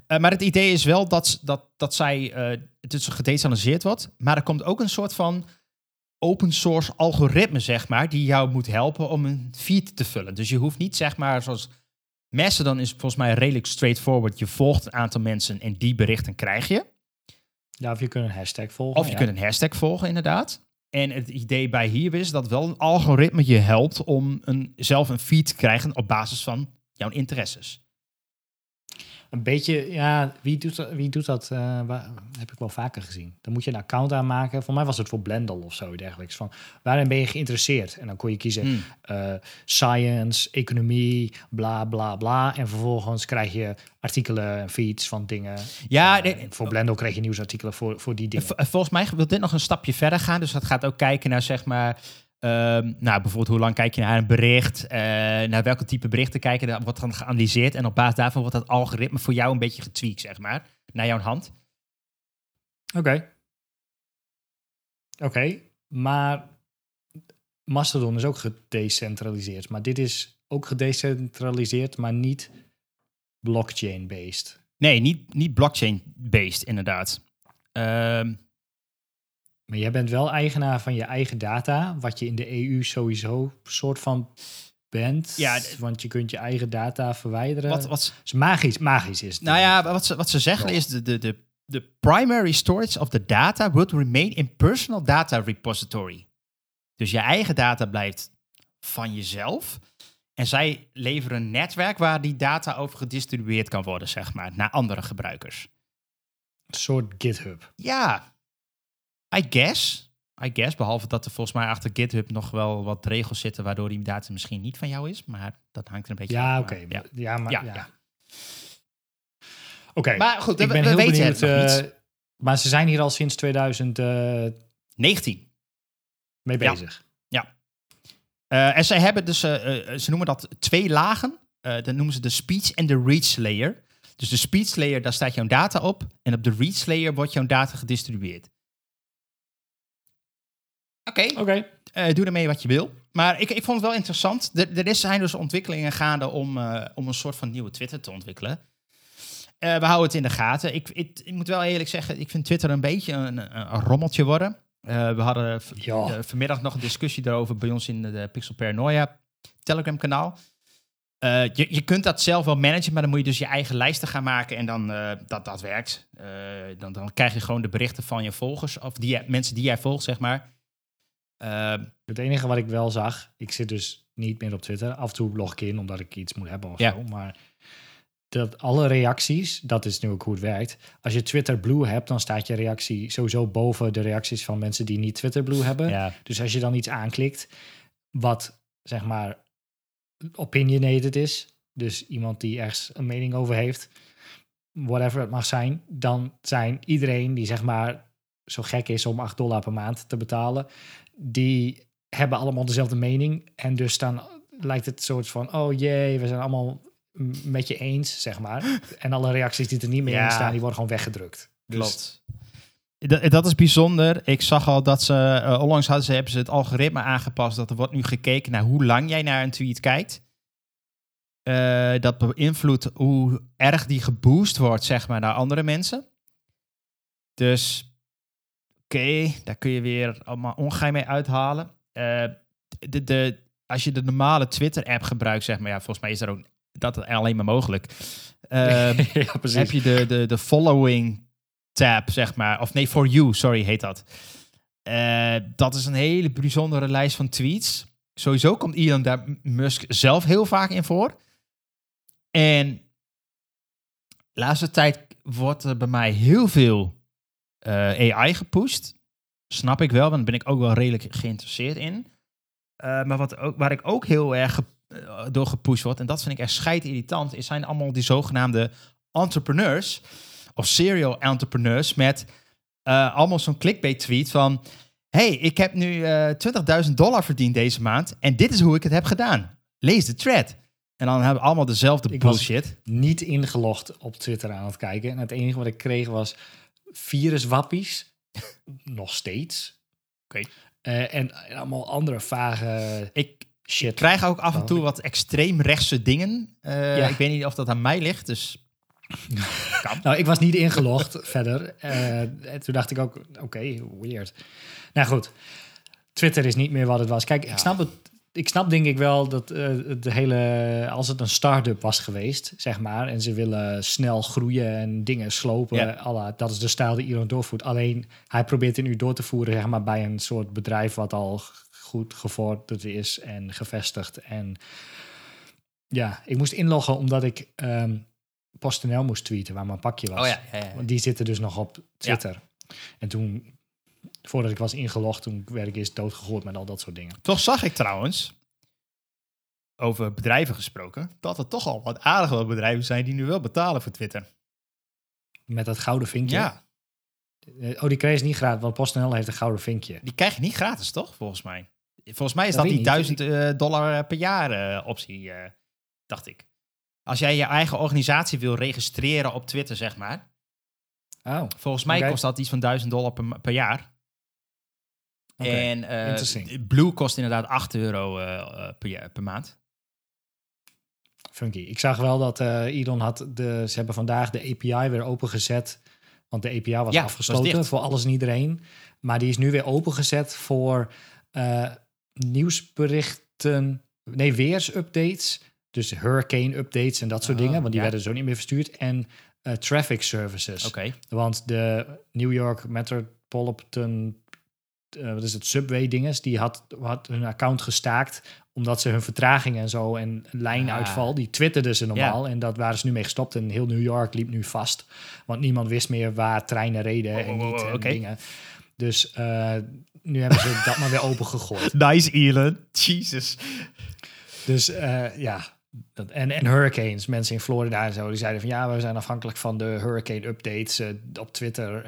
Eh, maar het idee is wel dat, dat, dat zij eh het dus gedecentraliseerd wordt. Maar er komt ook een soort van open source algoritme, zeg maar, die jou moet helpen om een feed te vullen. Dus je hoeft niet, zeg maar, zoals Mastodon is volgens mij redelijk straightforward. Je volgt een aantal mensen en die berichten krijg je. Ja, of je kunt een hashtag volgen. Of je ja. kunt een hashtag volgen, inderdaad. En het idee bij hier is dat wel een algoritme je helpt om een, zelf een feed te krijgen op basis van jouw interesses. Een beetje, ja, wie doet dat? Wie doet dat uh, waar, heb ik wel vaker gezien. Dan moet je een account aanmaken. Voor mij was het voor Blendel of zo dergelijks. Van waarin ben je geïnteresseerd? En dan kon je kiezen Hmm. uh, science, economie, bla bla bla. En vervolgens krijg je artikelen en feeds van dingen. Ja, Uh, nee, voor Blendel kreeg je nieuwsartikelen voor, voor die dingen. volgens mij wil dit nog een stapje verder gaan. Dus dat gaat ook kijken naar, zeg maar... ehm, nou, bijvoorbeeld hoe lang kijk je naar een bericht? eh, naar welke type berichten kijken? Dat wordt dan geanalyseerd. En op basis daarvan wordt dat algoritme voor jou een beetje getweakt, zeg maar. Naar jouw hand. Oké. Oké, maar Mastodon is ook gedecentraliseerd. Maar dit is ook gedecentraliseerd, maar niet blockchain-based. Nee, niet, niet blockchain-based, inderdaad. Ehm, Maar jij bent wel eigenaar van je eigen data, wat je in de EU sowieso soort van bent. Ja, want je kunt je eigen data verwijderen. wat, wat, is magisch, magisch is het. Nou ja, wat ze, wat ze zeggen is de, de, de, de primary storage of the data will remain in personal data repository. Dus je eigen data blijft van jezelf. En zij leveren een netwerk waar die data over gedistribueerd kan worden, zeg maar, naar andere gebruikers. Een soort GitHub. Ja, I guess. I guess, behalve dat er volgens mij achter GitHub nog wel wat regels zitten waardoor die data misschien niet van jou is, maar dat hangt er een beetje Ja, oké. Ja. Ja, maar Ja, ja. ja. Oké. Maar goed, ik we, ben we heel weten benieuwd. het nog niet. maar ze zijn hier al sinds 2000 eh, 19. mee Ja. bezig. Eh, en zij hebben dus, ze noemen dat twee lagen. Dan noemen ze de speech en de reach layer. Dus de speech layer, daar staat jouw data op. En op de reach layer wordt jouw data gedistribueerd. Oké, Oké. eh, doe ermee wat je wil. Maar ik, ik vond het wel interessant. Er, er is, zijn dus ontwikkelingen gaande om, eh, om een soort van nieuwe Twitter te ontwikkelen. Eh, we houden het in de gaten. Ik, ik, ik moet wel eerlijk zeggen, ik vind Twitter een beetje een, een, een rommeltje worden. We hadden Ja. vanmiddag nog een discussie daarover bij ons in de, Pixel Paranoia Telegram kanaal. Je, je kunt dat zelf wel managen, maar dan moet je dus je eigen lijsten gaan maken en dan eh, dat, dat werkt. Dan, dan krijg je gewoon de berichten van je volgers, of die, mensen die jij volgt, zeg maar. Eh, Het enige wat ik wel zag, ik zit dus niet meer op Twitter. Af en toe log ik in omdat ik iets moet hebben of Ja. zo. Maar dat alle reacties, dat is nu ook hoe het werkt. Als je Twitter Blue hebt, dan staat je reactie sowieso boven de reacties van mensen die niet Twitter Blue hebben. ja, Dus als je dan iets aanklikt wat zeg maar opinionated is, dus iemand die ergens een mening over heeft, whatever het mag zijn, dan zijn iedereen die zeg maar zo gek is om 8 dollar per maand te betalen, die hebben allemaal dezelfde mening en dus dan lijkt het soort van oh jee, we zijn allemaal met je eens, zeg maar. En alle reacties die er niet meer Ja. in staan, die worden gewoon weggedrukt. Dus Klopt. Dat, dat is bijzonder. Ik zag al dat ze, eh, onlangs hadden ze, hebben ze het algoritme aangepast. Dat er wordt nu gekeken naar hoe lang jij naar een tweet kijkt. Eh, dat beïnvloedt hoe erg die geboost wordt, zeg maar, naar andere mensen. Dus, oké, daar kun je weer allemaal ongein mee uithalen. Eh, de, de, als je de normale Twitter-app gebruikt, zeg maar, ja, volgens mij is dat ook dat alleen maar mogelijk. Eh, [LAUGHS] ja, precies. heb je de, de, de following tab, zeg maar. Of nee, for you, sorry, heet dat. Eh, dat is een hele bijzondere lijst van tweets. Sowieso komt Elon daar Musk zelf heel vaak in voor. En laatste tijd wordt er bij mij heel veel eh, AI gepusht. Snap ik wel, want daar ben ik ook wel redelijk geïnteresseerd in. Eh, maar wat ook, waar ik ook heel erg ge- eh, door gepusht word, en dat vind ik echt scheidirritant, is zijn allemaal die zogenaamde entrepreneurs of serial entrepreneurs met allemaal zo'n clickbait tweet van hey, ik heb nu eh 20.000 dollar verdiend deze maand en dit is hoe ik het heb gedaan. Lees de thread. En dan hebben we allemaal dezelfde Ik bullshit. niet ingelogd op Twitter aan het kijken. En het enige wat ik kreeg was viruswappies. [LAUGHS] Nog steeds. Oké. Eh, en, en allemaal andere vage Ik shit. krijg ook af en toe wat extreem rechtse dingen. Eh, Ja. Ik weet niet of dat aan mij ligt, dus [LAUGHS] Nou, ik was niet ingelogd [LAUGHS] verder. Eh, en toen dacht ik ook, oké, weird. Nou goed, Twitter is niet meer wat het was. Kijk, Ja. ik snap het. Ik snap denk ik wel dat eh, de hele, als het een start-up was geweest, zeg maar, en ze willen snel groeien en dingen slopen, Ja. dat is de stijl die Elon doorvoert. Alleen hij probeert het nu door te voeren, zeg maar, bij een soort bedrijf wat al goed gevorderd is en gevestigd. En ja, ik moest inloggen omdat ik ehm, PostNL moest tweeten waar mijn pakje was. Oh ja, ja, ja. Want die zitten dus nog op Twitter. En toen, voordat ik was ingelogd, toen werd ik eerst doodgegooid met al dat soort dingen. Toch zag ik trouwens, over bedrijven gesproken, dat er toch al wat aardige wat bedrijven zijn die nu wel betalen voor Twitter. Met dat gouden vinkje. Ja, Eh, Oh, die kreeg je niet gratis, want PostNL heeft een gouden vinkje. die krijg je niet gratis, toch? Volgens mij. Volgens mij is Dat die ik niet. 1000 eh, dollar per jaar eh, optie, eh, dacht ik. Als jij je eigen organisatie wil registreren op Twitter, zeg maar. Oh, Volgens mij kost dat iets van 1000 dollar per jaar. En eh. Blue kost inderdaad 8 euro eh, eh, per, jaar, per maand. funky. Ik zag wel dat eh Elon had de, ze hebben vandaag de API weer opengezet. Want de API was Ja, afgesloten voor alles en iedereen. Maar die is nu weer opengezet voor nieuwsberichten, nee, weersupdates. Dus hurricane updates en dat soort Ah, dingen. Want die ja. werden zo niet meer verstuurd. En traffic services. Oké. Want de New York Metropolitan, eh, wat is het, Subway dinges, die had, had hun account gestaakt omdat ze hun vertraging en zo en lijnuitval, die twitterden ze normaal en dat waren ze nu mee gestopt en heel New York liep nu vast, want niemand wist meer waar treinen reden en Oh, oh, niet en dingen. Dus eh, nu hebben ze [LAUGHS] dat maar weer opengegooid. Nice, Elon. Jesus. Dus eh, ja, dat, en, en hurricanes, mensen in Florida en zo, die zeiden van ja, we zijn afhankelijk van de hurricane updates op Twitter.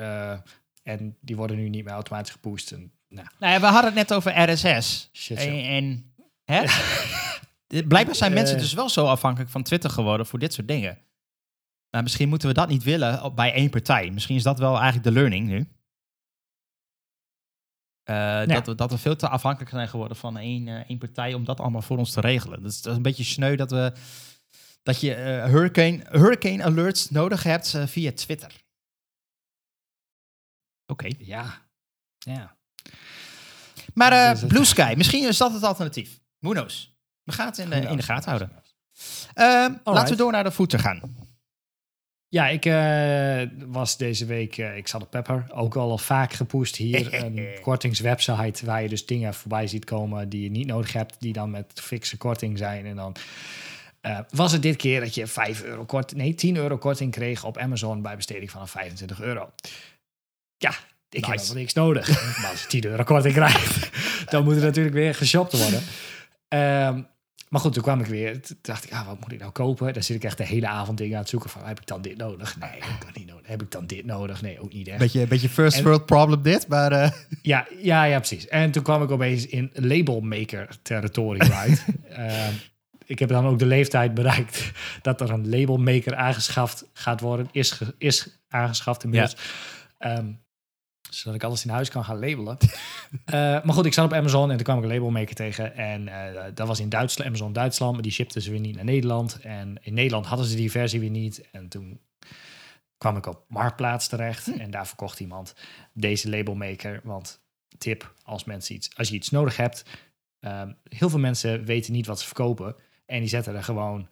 En die worden nu niet meer automatisch gepusht. En, nou, Nou ja, we hadden het net over RSS. shit En, hè? [LAUGHS] Blijkbaar zijn Eh. mensen dus wel zo afhankelijk van Twitter geworden voor dit soort dingen. Maar misschien moeten we dat niet willen bij één partij. Misschien is dat wel eigenlijk de learning nu. Eh, dat, we, dat we veel te afhankelijk zijn geworden van één, eh, één partij om dat allemaal voor ons te regelen. Dat is, dat is een beetje sneu dat, we, dat je hurricane, hurricane alerts nodig hebt via Twitter. Oké. Ja, ja. Maar eh, Dus het- Blue Sky, misschien is dat het alternatief. Who knows? We gaan het in de, in de gaten houden. Ehm, laten we door naar de voeten gaan. Ja, ik eh, was deze week, eh, ik zat op Pepper, ook al vaak gepusht hier. [LAUGHS] Een kortingswebsite waar je dus dingen voorbij ziet komen die je niet nodig hebt, die dan met fikse korting zijn. En dan was het dit keer dat je 5 euro kort, nee, 10 euro korting kreeg op Amazon bij besteding van 25 euro. Ja, ik heb helemaal niks nodig. [LAUGHS] maar als je 10 euro korting krijgt, [LAUGHS] dan moet er natuurlijk weer geshopt worden. Ehm, maar goed, toen kwam ik weer. Toen dacht ik, ah, wat moet ik nou kopen? Dan zit ik echt de hele avond dingen aan het zoeken van, heb ik dan dit nodig? Nee, heb ik dan niet nodig. Heb ik dan dit nodig? Nee, ook niet echt. Beetje, beetje first En- world problem dit, maar... eh, [LAUGHS] Ja, ja, ja, precies. En toen kwam ik opeens in labelmaker territorium uit. Ehm, ik heb dan ook de leeftijd bereikt dat er een labelmaker aangeschaft gaat worden. Is, ge- is aangeschaft inmiddels. Ehm, zodat ik alles in huis kan gaan labelen. [LAUGHS] Eh, maar goed, ik zat op Amazon en toen kwam ik een labelmaker tegen. En eh, dat was in Duitsland, Amazon Duitsland. Maar die shipten ze weer niet naar Nederland. En in Nederland hadden ze die versie weer niet. En toen kwam ik op Marktplaats terecht. En daar verkocht iemand deze labelmaker. Want tip, als, mensen iets, als je iets nodig hebt. ehm, heel veel mensen weten niet wat ze verkopen. En die zetten er gewoon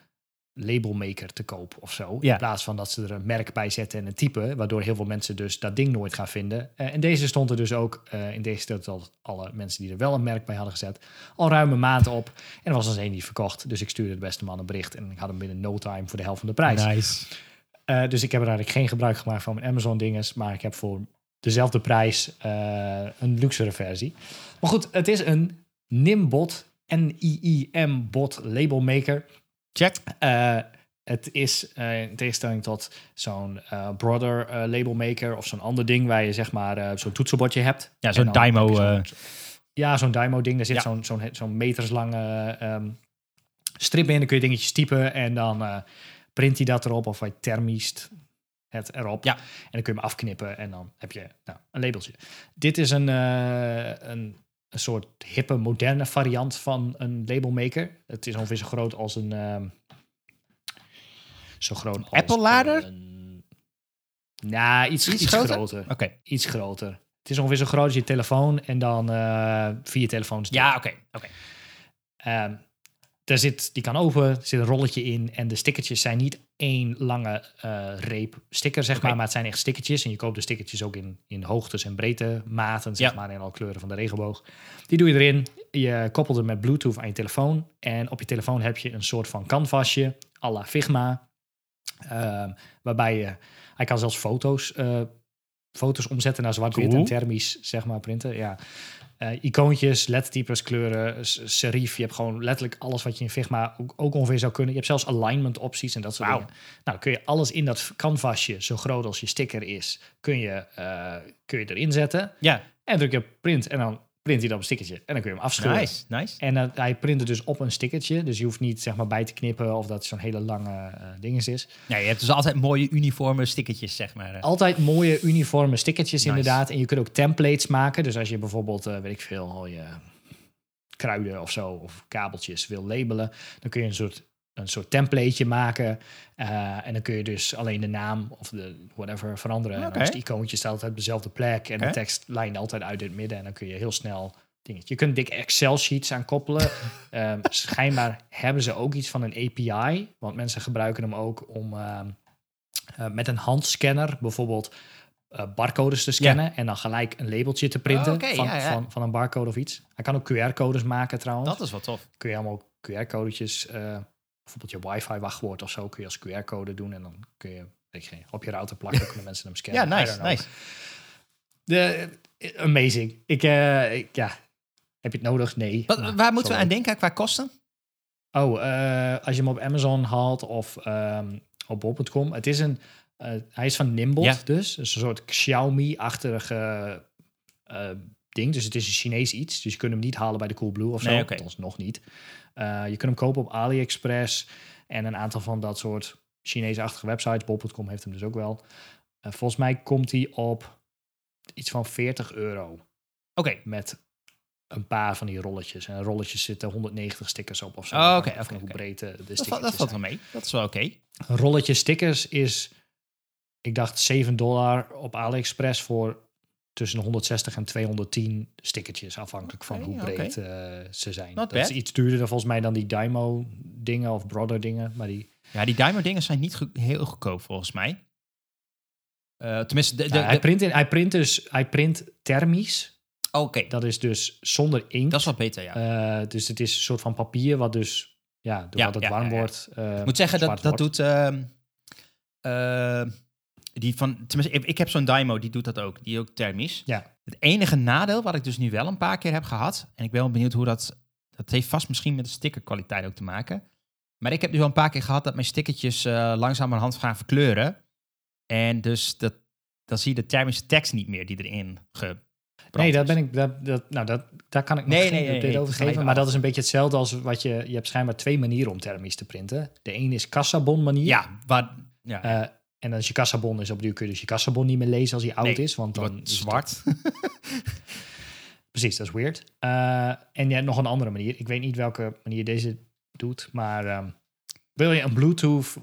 labelmaker te koop of zo. Ja. In plaats van dat ze er een merk bij zetten en een type. Waardoor heel veel mensen dus dat ding nooit gaan vinden. Eh, en deze stond er dus ook, eh, in deze al alle mensen die er wel een merk bij hadden gezet, al ruim een maand op. En er was als één die verkocht. Dus ik stuurde de beste man een bericht. En ik had hem binnen no time voor de helft van de prijs. Nice. Eh, dus ik heb er eigenlijk geen gebruik gemaakt van mijn Amazon dinges, maar ik heb voor dezelfde prijs een luxere versie. Maar goed, het is een Nimbot, N-I-I-M bot labelmaker. Check. Eh, het is eh, in tegenstelling tot zo'n Brother eh, labelmaker of zo'n ander ding waar je zeg maar zo'n toetsenbordje hebt. Ja, zo'n Dymo, ja, zo'n Dymo-ding. Daar zit Ja. zo'n zo'n zo'n meterslange ehm, strip in. Dan kun je dingetjes typen en dan print hij dat erop of hij thermiest het erop. Ja. En dan kun je hem afknippen en dan heb je nou, een labeltje. Dit is een, een, een soort hippe, moderne variant van een labelmaker. Het is ongeveer zo groot als een... ehm, zo groot als Apple-lader? een- Nou, iets, Iets iets, groter? groter Oké. iets groter. Het is ongeveer zo groot als je telefoon en dan eh, vier telefoons. Ja, oké. oké. Ehm, daar zit, die kan open, er zit een rolletje in en de stickertjes zijn niet één lange eh, reep sticker, zeg maar, maar het zijn echt stickertjes. En je koopt de stickertjes ook in, in hoogtes en breedte maten, zeg Ja. maar, in alle kleuren van de regenboog. Die doe je erin, je koppelt het met Bluetooth aan je telefoon en op je telefoon heb je een soort van canvasje, à la Figma. Ehm, waarbij je, hij kan zelfs foto's, eh, foto's omzetten naar zwart-wit Cool. en thermisch, zeg maar, printen. Ja. Eh, icoontjes, lettertypes, kleuren, serif. Je hebt gewoon letterlijk alles wat je in Figma ook, ook ongeveer zou kunnen. Je hebt zelfs alignment opties en dat soort dingen. Nou, kun je alles in dat canvasje, zo groot als je sticker is, kun je, eh, kun je erin zetten. Ja, En druk je op print en dan print hij dat op een stickertje. En dan kun je hem afscheuren. nice, nice. En eh, hij print het dus op een stickertje. Dus je hoeft niet zeg maar bij te knippen of dat zo'n hele lange eh dinges is. Ja, je hebt dus altijd mooie uniforme stickertjes, zeg maar. Altijd mooie uniforme stickertjes Nice. inderdaad. En je kunt ook templates maken. Dus als je bijvoorbeeld, eh, weet ik veel, al je kruiden of zo, of kabeltjes wil labelen, dan kun je een soort, een soort templateje maken. Eh, en dan kun je dus alleen de naam of de whatever veranderen. En dan is het icoontje staat altijd op dezelfde plek. En de tekst lijnt altijd uit in het midden. En dan kun je heel snel dingetje. Je kunt dikke Excel-sheets aan koppelen. [LAUGHS] Ehm, schijnbaar hebben ze ook iets van een API. Want mensen gebruiken hem ook om ehm, eh, met een handscanner bijvoorbeeld eh, barcodes te scannen. En dan gelijk een labeltje te printen Oh, van, ja, ja. Van, van een barcode of iets. Hij kan ook QR-codes maken trouwens. Dat is wel tof. kun je allemaal QR-codetjes, bijvoorbeeld je wifi-wachtwoord of zo, kun je als QR-code doen. En dan kun je weet op je router plakken, [LAUGHS] kunnen mensen hem Ja, scannen. I nice, nice. De, eh, amazing. Ik, eh, ik- ja, heb je het nodig? Nee. Wat, Maar waar moeten we aan denken qua kosten? Oh, eh, als je hem op Amazon haalt of ehm, op bol.com. Het is een, hij is van Nimble Ja. dus. Dus een soort Xiaomi-achtige ding. Dus het is een Chinees iets. Dus je kunt hem niet halen bij de Coolblue of zo. Nee, oké. Althans, nog niet. Eh, je kunt hem kopen op AliExpress en een aantal van dat soort Chinese-achtige websites. Bol.com heeft hem dus ook wel. Eh, volgens mij komt hij op iets van 40 euro Oké, met een paar van die rolletjes. En rolletjes zitten 190 stickers op of zo. Oh, oké, oké, hoe breed eh, de dat, stickers valt- dat valt wel mee. Dat is wel oké. Een rolletje stickers is, ik dacht 7 dollar op AliExpress voor tussen de 160 en 210 stickertjes, afhankelijk van hoe breed eh, ze zijn. Not dat is iets duurder dan volgens mij dan die Dymo dingen of Brother dingen, maar die Ja, die diamond dingen zijn niet go- heel goedkoop volgens mij. Eh, tenminste, de, de, Ja, hij, de- print in, hij print dus hij print thermisch. oké, Dat is dus zonder inkt. dat is wat beter, ja. Eh, dus het is een soort van papier wat dus ja, doordat Ja, het ja, warm ja, ja. wordt. eh, Ik moet zeggen, dat, dat doet... die van, tenminste, ik, ik heb zo'n Dymo, die doet dat ook. Die ook thermisch. Ja. Het enige nadeel, wat ik dus nu wel een paar keer heb gehad... en ik ben wel benieuwd hoe dat... Dat heeft vast misschien met de stickerkwaliteit ook te maken. Maar ik heb nu wel een paar keer gehad dat mijn stickertjes eh langzamerhand gaan verkleuren. En dus dat, dan zie je de thermische tekst niet meer die erin ge. Nee, dat ben ik. Dat, dat, nou, dat, daar kan ik nog Nee, geen nee, nee, over geven. even Maar dat is een beetje hetzelfde als wat je. Je hebt schijnbaar twee manieren om thermisch te printen. De ene is kassabon manier. Ja, waar, ja. Eh, en dan is je kassabon is op duur kun je dus je kassabon niet meer lezen als hij oud Nee, is. Want dan is zwart. [LAUGHS] Precies, dat is weird. Eh, en ja, nog een andere manier. Ik weet niet welke manier deze doet. Maar ehm, wil je een Bluetooth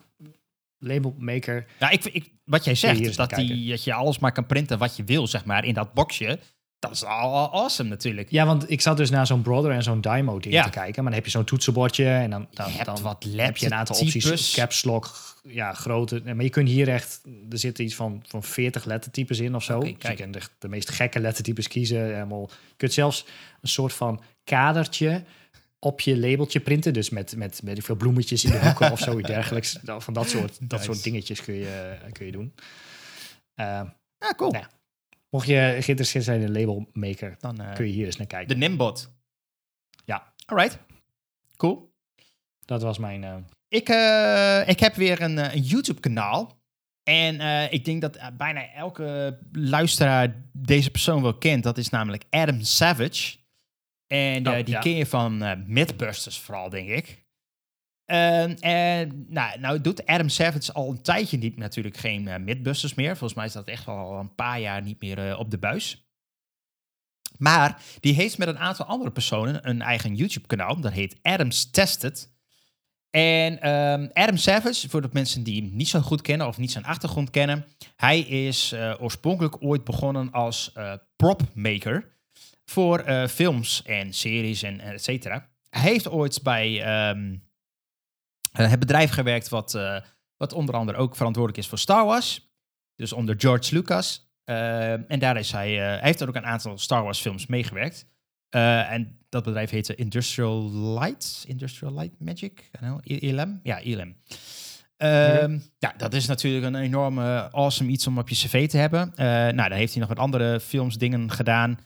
label maker? Ja, ik, ik, wat jij zegt, eens dat, die, dat je alles maar kan printen wat je wil, zeg maar, in dat boxje. Dat is al awesome natuurlijk. Ja, want ik zat dus naar zo'n Brother en zo'n Dymo ding Ja. te kijken. Maar dan heb je zo'n toetsenbordje en dan, dan, Je dan wat heb je een aantal opties. Caps lock, ja, grote. Maar je kunt hier echt, er zitten iets van, van 40 lettertypes in of zo. Oké, dus je kijk. kunt echt de meest gekke lettertypes kiezen. Helemaal. Je kunt zelfs een soort van kadertje op je labeltje printen. Dus met, met ik veel bloemetjes in de hoeken of zoiets [LAUGHS] dergelijks. Van dat soort, dat Nice. soort dingetjes kun je, kun je doen. Eh, Ja, cool. Mocht je geïnteresseerd zijn in een labelmaker, Dan eh, kun je hier eens naar kijken. de Nimbot. Ja. Alright. Cool. Dat was mijn... eh, Ik, eh, ik heb weer een, een YouTube-kanaal. En ik denk dat bijna elke luisteraar deze persoon wel kent. Dat is namelijk Adam Savage. En Oh, die ja. ken je van Mythbusters vooral, denk ik. Ehm, en nou, nou doet Adam Savage al een tijdje niet natuurlijk geen eh, Mythbusters meer. Volgens mij is dat echt al een paar jaar niet meer eh, op de buis. Maar die heeft met een aantal andere personen een eigen YouTube-kanaal. Dat heet Adams Tested. En ehm, Adam Savage, voor de mensen die hem niet zo goed kennen of niet zijn achtergrond kennen. Hij is eh, oorspronkelijk ooit begonnen als propmaker voor films en series en et cetera. Hij heeft ooit bij ehm, eh, het bedrijf gewerkt wat, eh, wat onder andere ook verantwoordelijk is voor Star Wars. Dus onder George Lucas. Eh, en daar is hij, eh, hij heeft ook een aantal Star Wars films meegewerkt. Eh, en dat bedrijf heette Industrial Light. Industrial Light Magic? ILM? Ja, ILM. Ehm, Ja, dat is natuurlijk een enorme awesome iets om op je cv te hebben. Eh, nou, dan heeft hij nog wat andere films, dingen gedaan.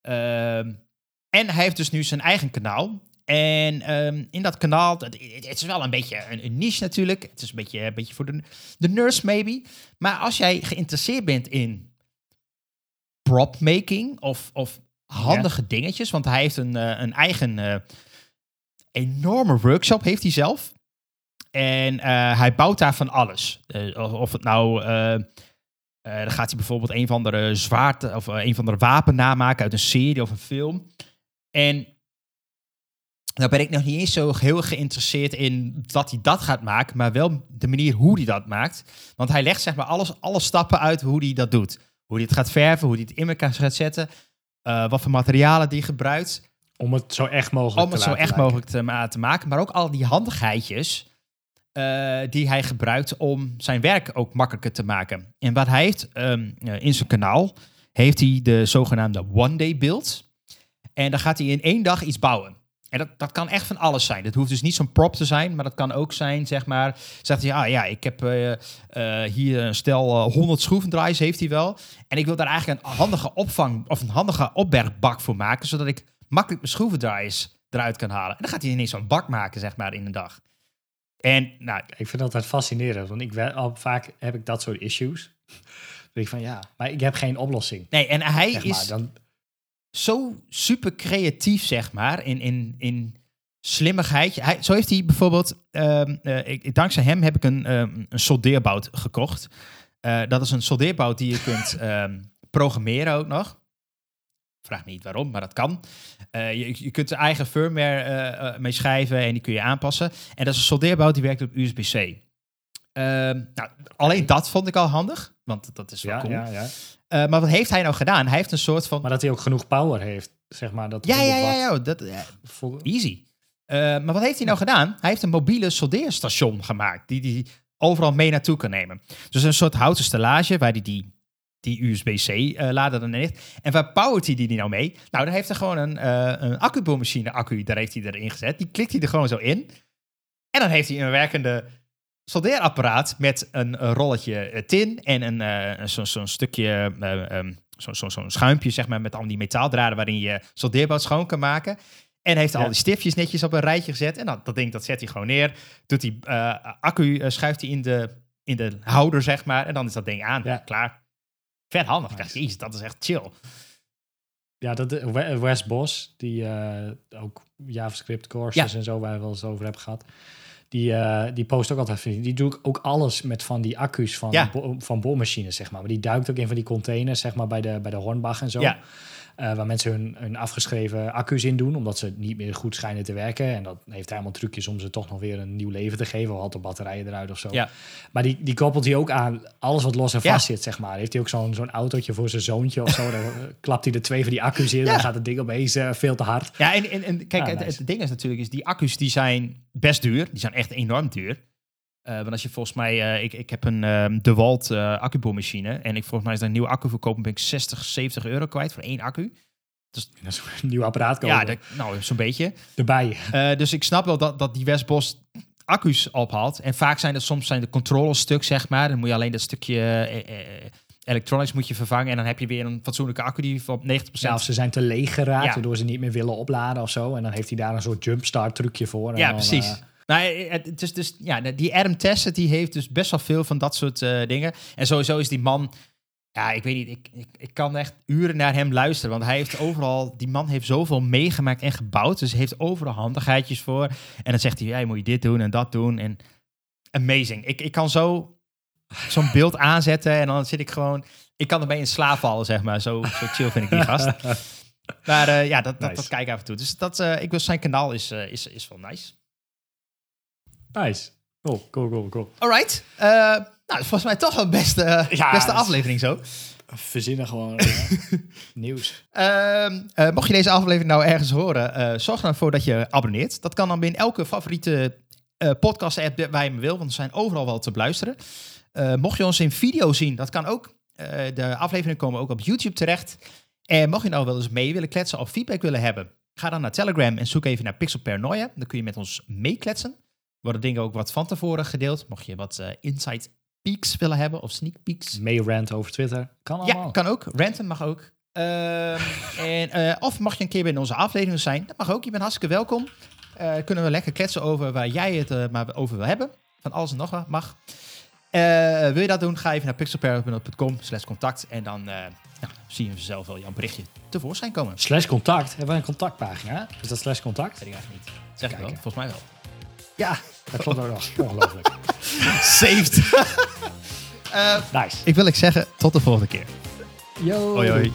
Ehm, en hij heeft dus nu zijn eigen kanaal. En ehm, in dat kanaal, het, het is wel een beetje een, een niche natuurlijk. Het is een beetje, een beetje voor de, de nerds maybe. Maar als jij geïnteresseerd bent in prop making of, of handige dingetjes, want hij heeft een, eh, een eigen eh, enorme workshop, heeft hij zelf. En eh, hij bouwt daar van alles. Of, of het nou, dan gaat hij bijvoorbeeld een van de zwaard of een van de wapen namaken uit een serie of een film. En nou ben ik nog niet eens zo heel geïnteresseerd in dat hij dat gaat maken, maar wel de manier hoe hij dat maakt. Want hij legt zeg maar alles, alle stappen uit hoe hij dat doet. Hoe hij het gaat verven, hoe hij het in elkaar gaat zetten, eh, wat voor materialen die gebruikt. Om het zo echt mogelijk Om het te zo echt lijken. mogelijk te, ma- te maken. Maar ook al die handigheidjes eh, die hij gebruikt om zijn werk ook makkelijker te maken. En wat hij heeft ehm, eh, in zijn kanaal, heeft hij de zogenaamde One Day Build. En dan gaat hij in één dag iets bouwen. En dat, dat kan echt van alles zijn. Dat hoeft dus niet zo'n prop te zijn, maar dat kan ook zijn, zeg maar, zegt hij, ah ja, ik heb eh, eh, hier een stel eh, 100 schroevendraaiers heeft hij wel. En ik wil daar eigenlijk een handige opvang of een handige opbergbak voor maken, zodat ik makkelijk mijn schroevendraaiers eruit kan halen. En dan gaat hij ineens zo'n bak maken, zeg maar, in een dag. En nou, Ik vind dat altijd fascinerend, want ik wel, al vaak heb ik dat soort issues. [LAUGHS] Dan denk ik van ja, maar ik heb geen oplossing. nee, en hij Zeg is. Dan, zo super creatief, zeg maar, in, in, in slimmigheid. Hij, zo heeft hij bijvoorbeeld, ehm, eh, ik, dankzij hem heb ik een, ehm, een soldeerbout gekocht. Eh, dat is een soldeerbout die je kunt [LAUGHS] ehm, programmeren ook nog. Vraag me niet waarom, maar dat kan. Eh, je, je kunt er eigen firmware mee schrijven en die kun je aanpassen. En dat is een soldeerbout die werkt op USB-C. Ehm, nou, alleen dat vond ik al handig, want dat is wel ja, cool. ja, ja. Eh, maar wat heeft hij nou gedaan? Hij heeft een soort van... Maar dat hij ook genoeg power heeft, zeg maar. Dat ja, ja, 100 ja, ja, dat, ja, voor- Easy. Eh, maar wat heeft hij nou gedaan? Hij heeft een mobiele soldeerstation gemaakt die hij overal mee naartoe kan nemen. Dus een soort houten stellage waar hij die, die USB-C-lader dan in heeft. En waar powert hij die nou mee? Nou, dan heeft hij gewoon een, eh een accuboormachine accu, daar heeft hij erin gezet. Die klikt hij er gewoon zo in. En dan heeft hij een werkende soldeerapparaat met een, eh, rolletje eh, tin en een, eh, zo'n zo'n stukje, eh, ehm, zo'n zo, zo'n schuimpje zeg maar, met al die metaaldraden waarin je soldeerbout schoon kan maken. En heeft al die stiftjes netjes op een rijtje gezet. En dan, dat ding dat zet hij gewoon neer. Doet die eh, accu, schuift hij in de, in de houder, zeg maar. En dan is dat ding aan. Ja. Klaar. Vet handig. Nice. dat is echt chill. Ja, dat, We- Wes Bos, die ook JavaScript courses en zo, waar we wel eens over hebben gehad. Die, eh, die post ook altijd die doet ook alles met van die accu's van, Ja. bo- van boormachines, zeg maar. Maar die duikt ook in van die containers, zeg maar, bij de, bij de Hornbach en zo. Ja. Eh, waar mensen hun, hun afgeschreven accu's in doen, omdat ze niet meer goed schijnen te werken. En dat heeft hij allemaal trucjes om ze toch nog weer een nieuw leven te geven. Of had de batterijen eruit of zo. Ja. Maar die, die koppelt hij ook aan alles wat los en Ja. vast zit, zeg maar. Heeft hij ook zo'n zo'n autootje voor zijn zoontje of zo. [LAUGHS] Dan klapt hij er twee van die accu's in. Ja. Dan gaat het ding opeens eh, veel te hard. Ja, en, en, en kijk, Ah, het, nice. het ding is natuurlijk, is die accu's die zijn best duur. Die zijn echt enorm duur. Eh, want als je volgens mij, eh, ik, ik heb een ehm DeWalt eh accuboormachine. En ik volgens mij is daar een nieuwe accu verkopen, ben ik 60, 70 euro kwijt voor één accu. [LAUGHS] Dat is een nieuw apparaat kopen. Ja, dat, nou, zo'n beetje. erbij. Dus ik snap wel dat, dat die Westbos accu's ophaalt. En vaak zijn dat soms zijn de controllers stuk, zeg maar. Dan moet je alleen dat stukje electronics moet je vervangen. En dan heb je weer een fatsoenlijke accu die op 90%... Ja, of ze zijn te leeg geraakt, Ja. waardoor ze niet meer willen opladen of zo. En dan heeft hij daar een soort jumpstart trucje voor. En Ja, dan, precies. Eh, Nou, eh, het, het is dus, ja, die Adam Tessett die heeft dus best wel veel van dat soort eh, dingen. En sowieso is die man, ja, ik weet niet, ik, ik, ik kan echt uren naar hem luisteren. Want hij heeft overal, die man heeft zoveel meegemaakt en gebouwd. Dus hij heeft overal handigheidjes voor. En dan zegt hij, moet je dit doen en dat doen. En amazing. Ik, ik kan zo zo'n beeld aanzetten en dan zit ik gewoon, ik kan erbij in slaap vallen, zeg maar. Zo, zo chill vind ik die gast. [LAUGHS] Maar eh, ja, dat, dat, Nice. dat kijk ik af en toe. Dus dat, eh, ik wil zijn kanaal is, eh, is, is wel nice. Nice. Cool, cool, cool, cool. Alright. Eh nou, volgens mij toch wel beste, Ja, beste is- aflevering zo. Verzinnen gewoon eh, [LAUGHS] nieuws. Ehm, eh, mocht je deze aflevering nou ergens horen, eh, zorg er dan voor dat je abonneert. Dat kan dan binnen elke favoriete eh, podcast-app waar je me wil, want we zijn overal wel te beluisteren. Eh, mocht je ons in video zien, dat kan ook. Eh, de afleveringen komen ook op YouTube terecht. En mocht je nou wel eens mee willen kletsen of feedback willen hebben, ga dan naar Telegram en zoek even naar Pixel Paranoia. Dan kun je met ons meekletsen. Worden dingen ook wat van tevoren gedeeld. Mocht je wat eh inside peeks willen hebben of sneak peeks. Mee rant over Twitter. Kan allemaal. Ja, kan ook. Ranten mag ook. Ehm, [LAUGHS] en, eh, of mag je een keer bij onze aflevering zijn. Dat mag ook. Je bent hartstikke welkom. Eh, kunnen we lekker kletsen over waar jij het maar over wil hebben. Van alles en nog wat mag. Wil je dat doen? Ga even naar pixelparrot.com slash contact. En dan ja, zie je zelf wel jouw berichtje tevoorschijn komen. Slash contact. Hebben wij een contactpagina? Is dat slash contact? Weet ik eigenlijk niet. Zeg ik wel. Volgens mij wel. Ja, dat klopt ook nog. Ongelooflijk. [LAUGHS] Saved. [LAUGHS] Eh, Nice. ik wil ik zeggen, tot de volgende keer. Yo. Hoi hoi.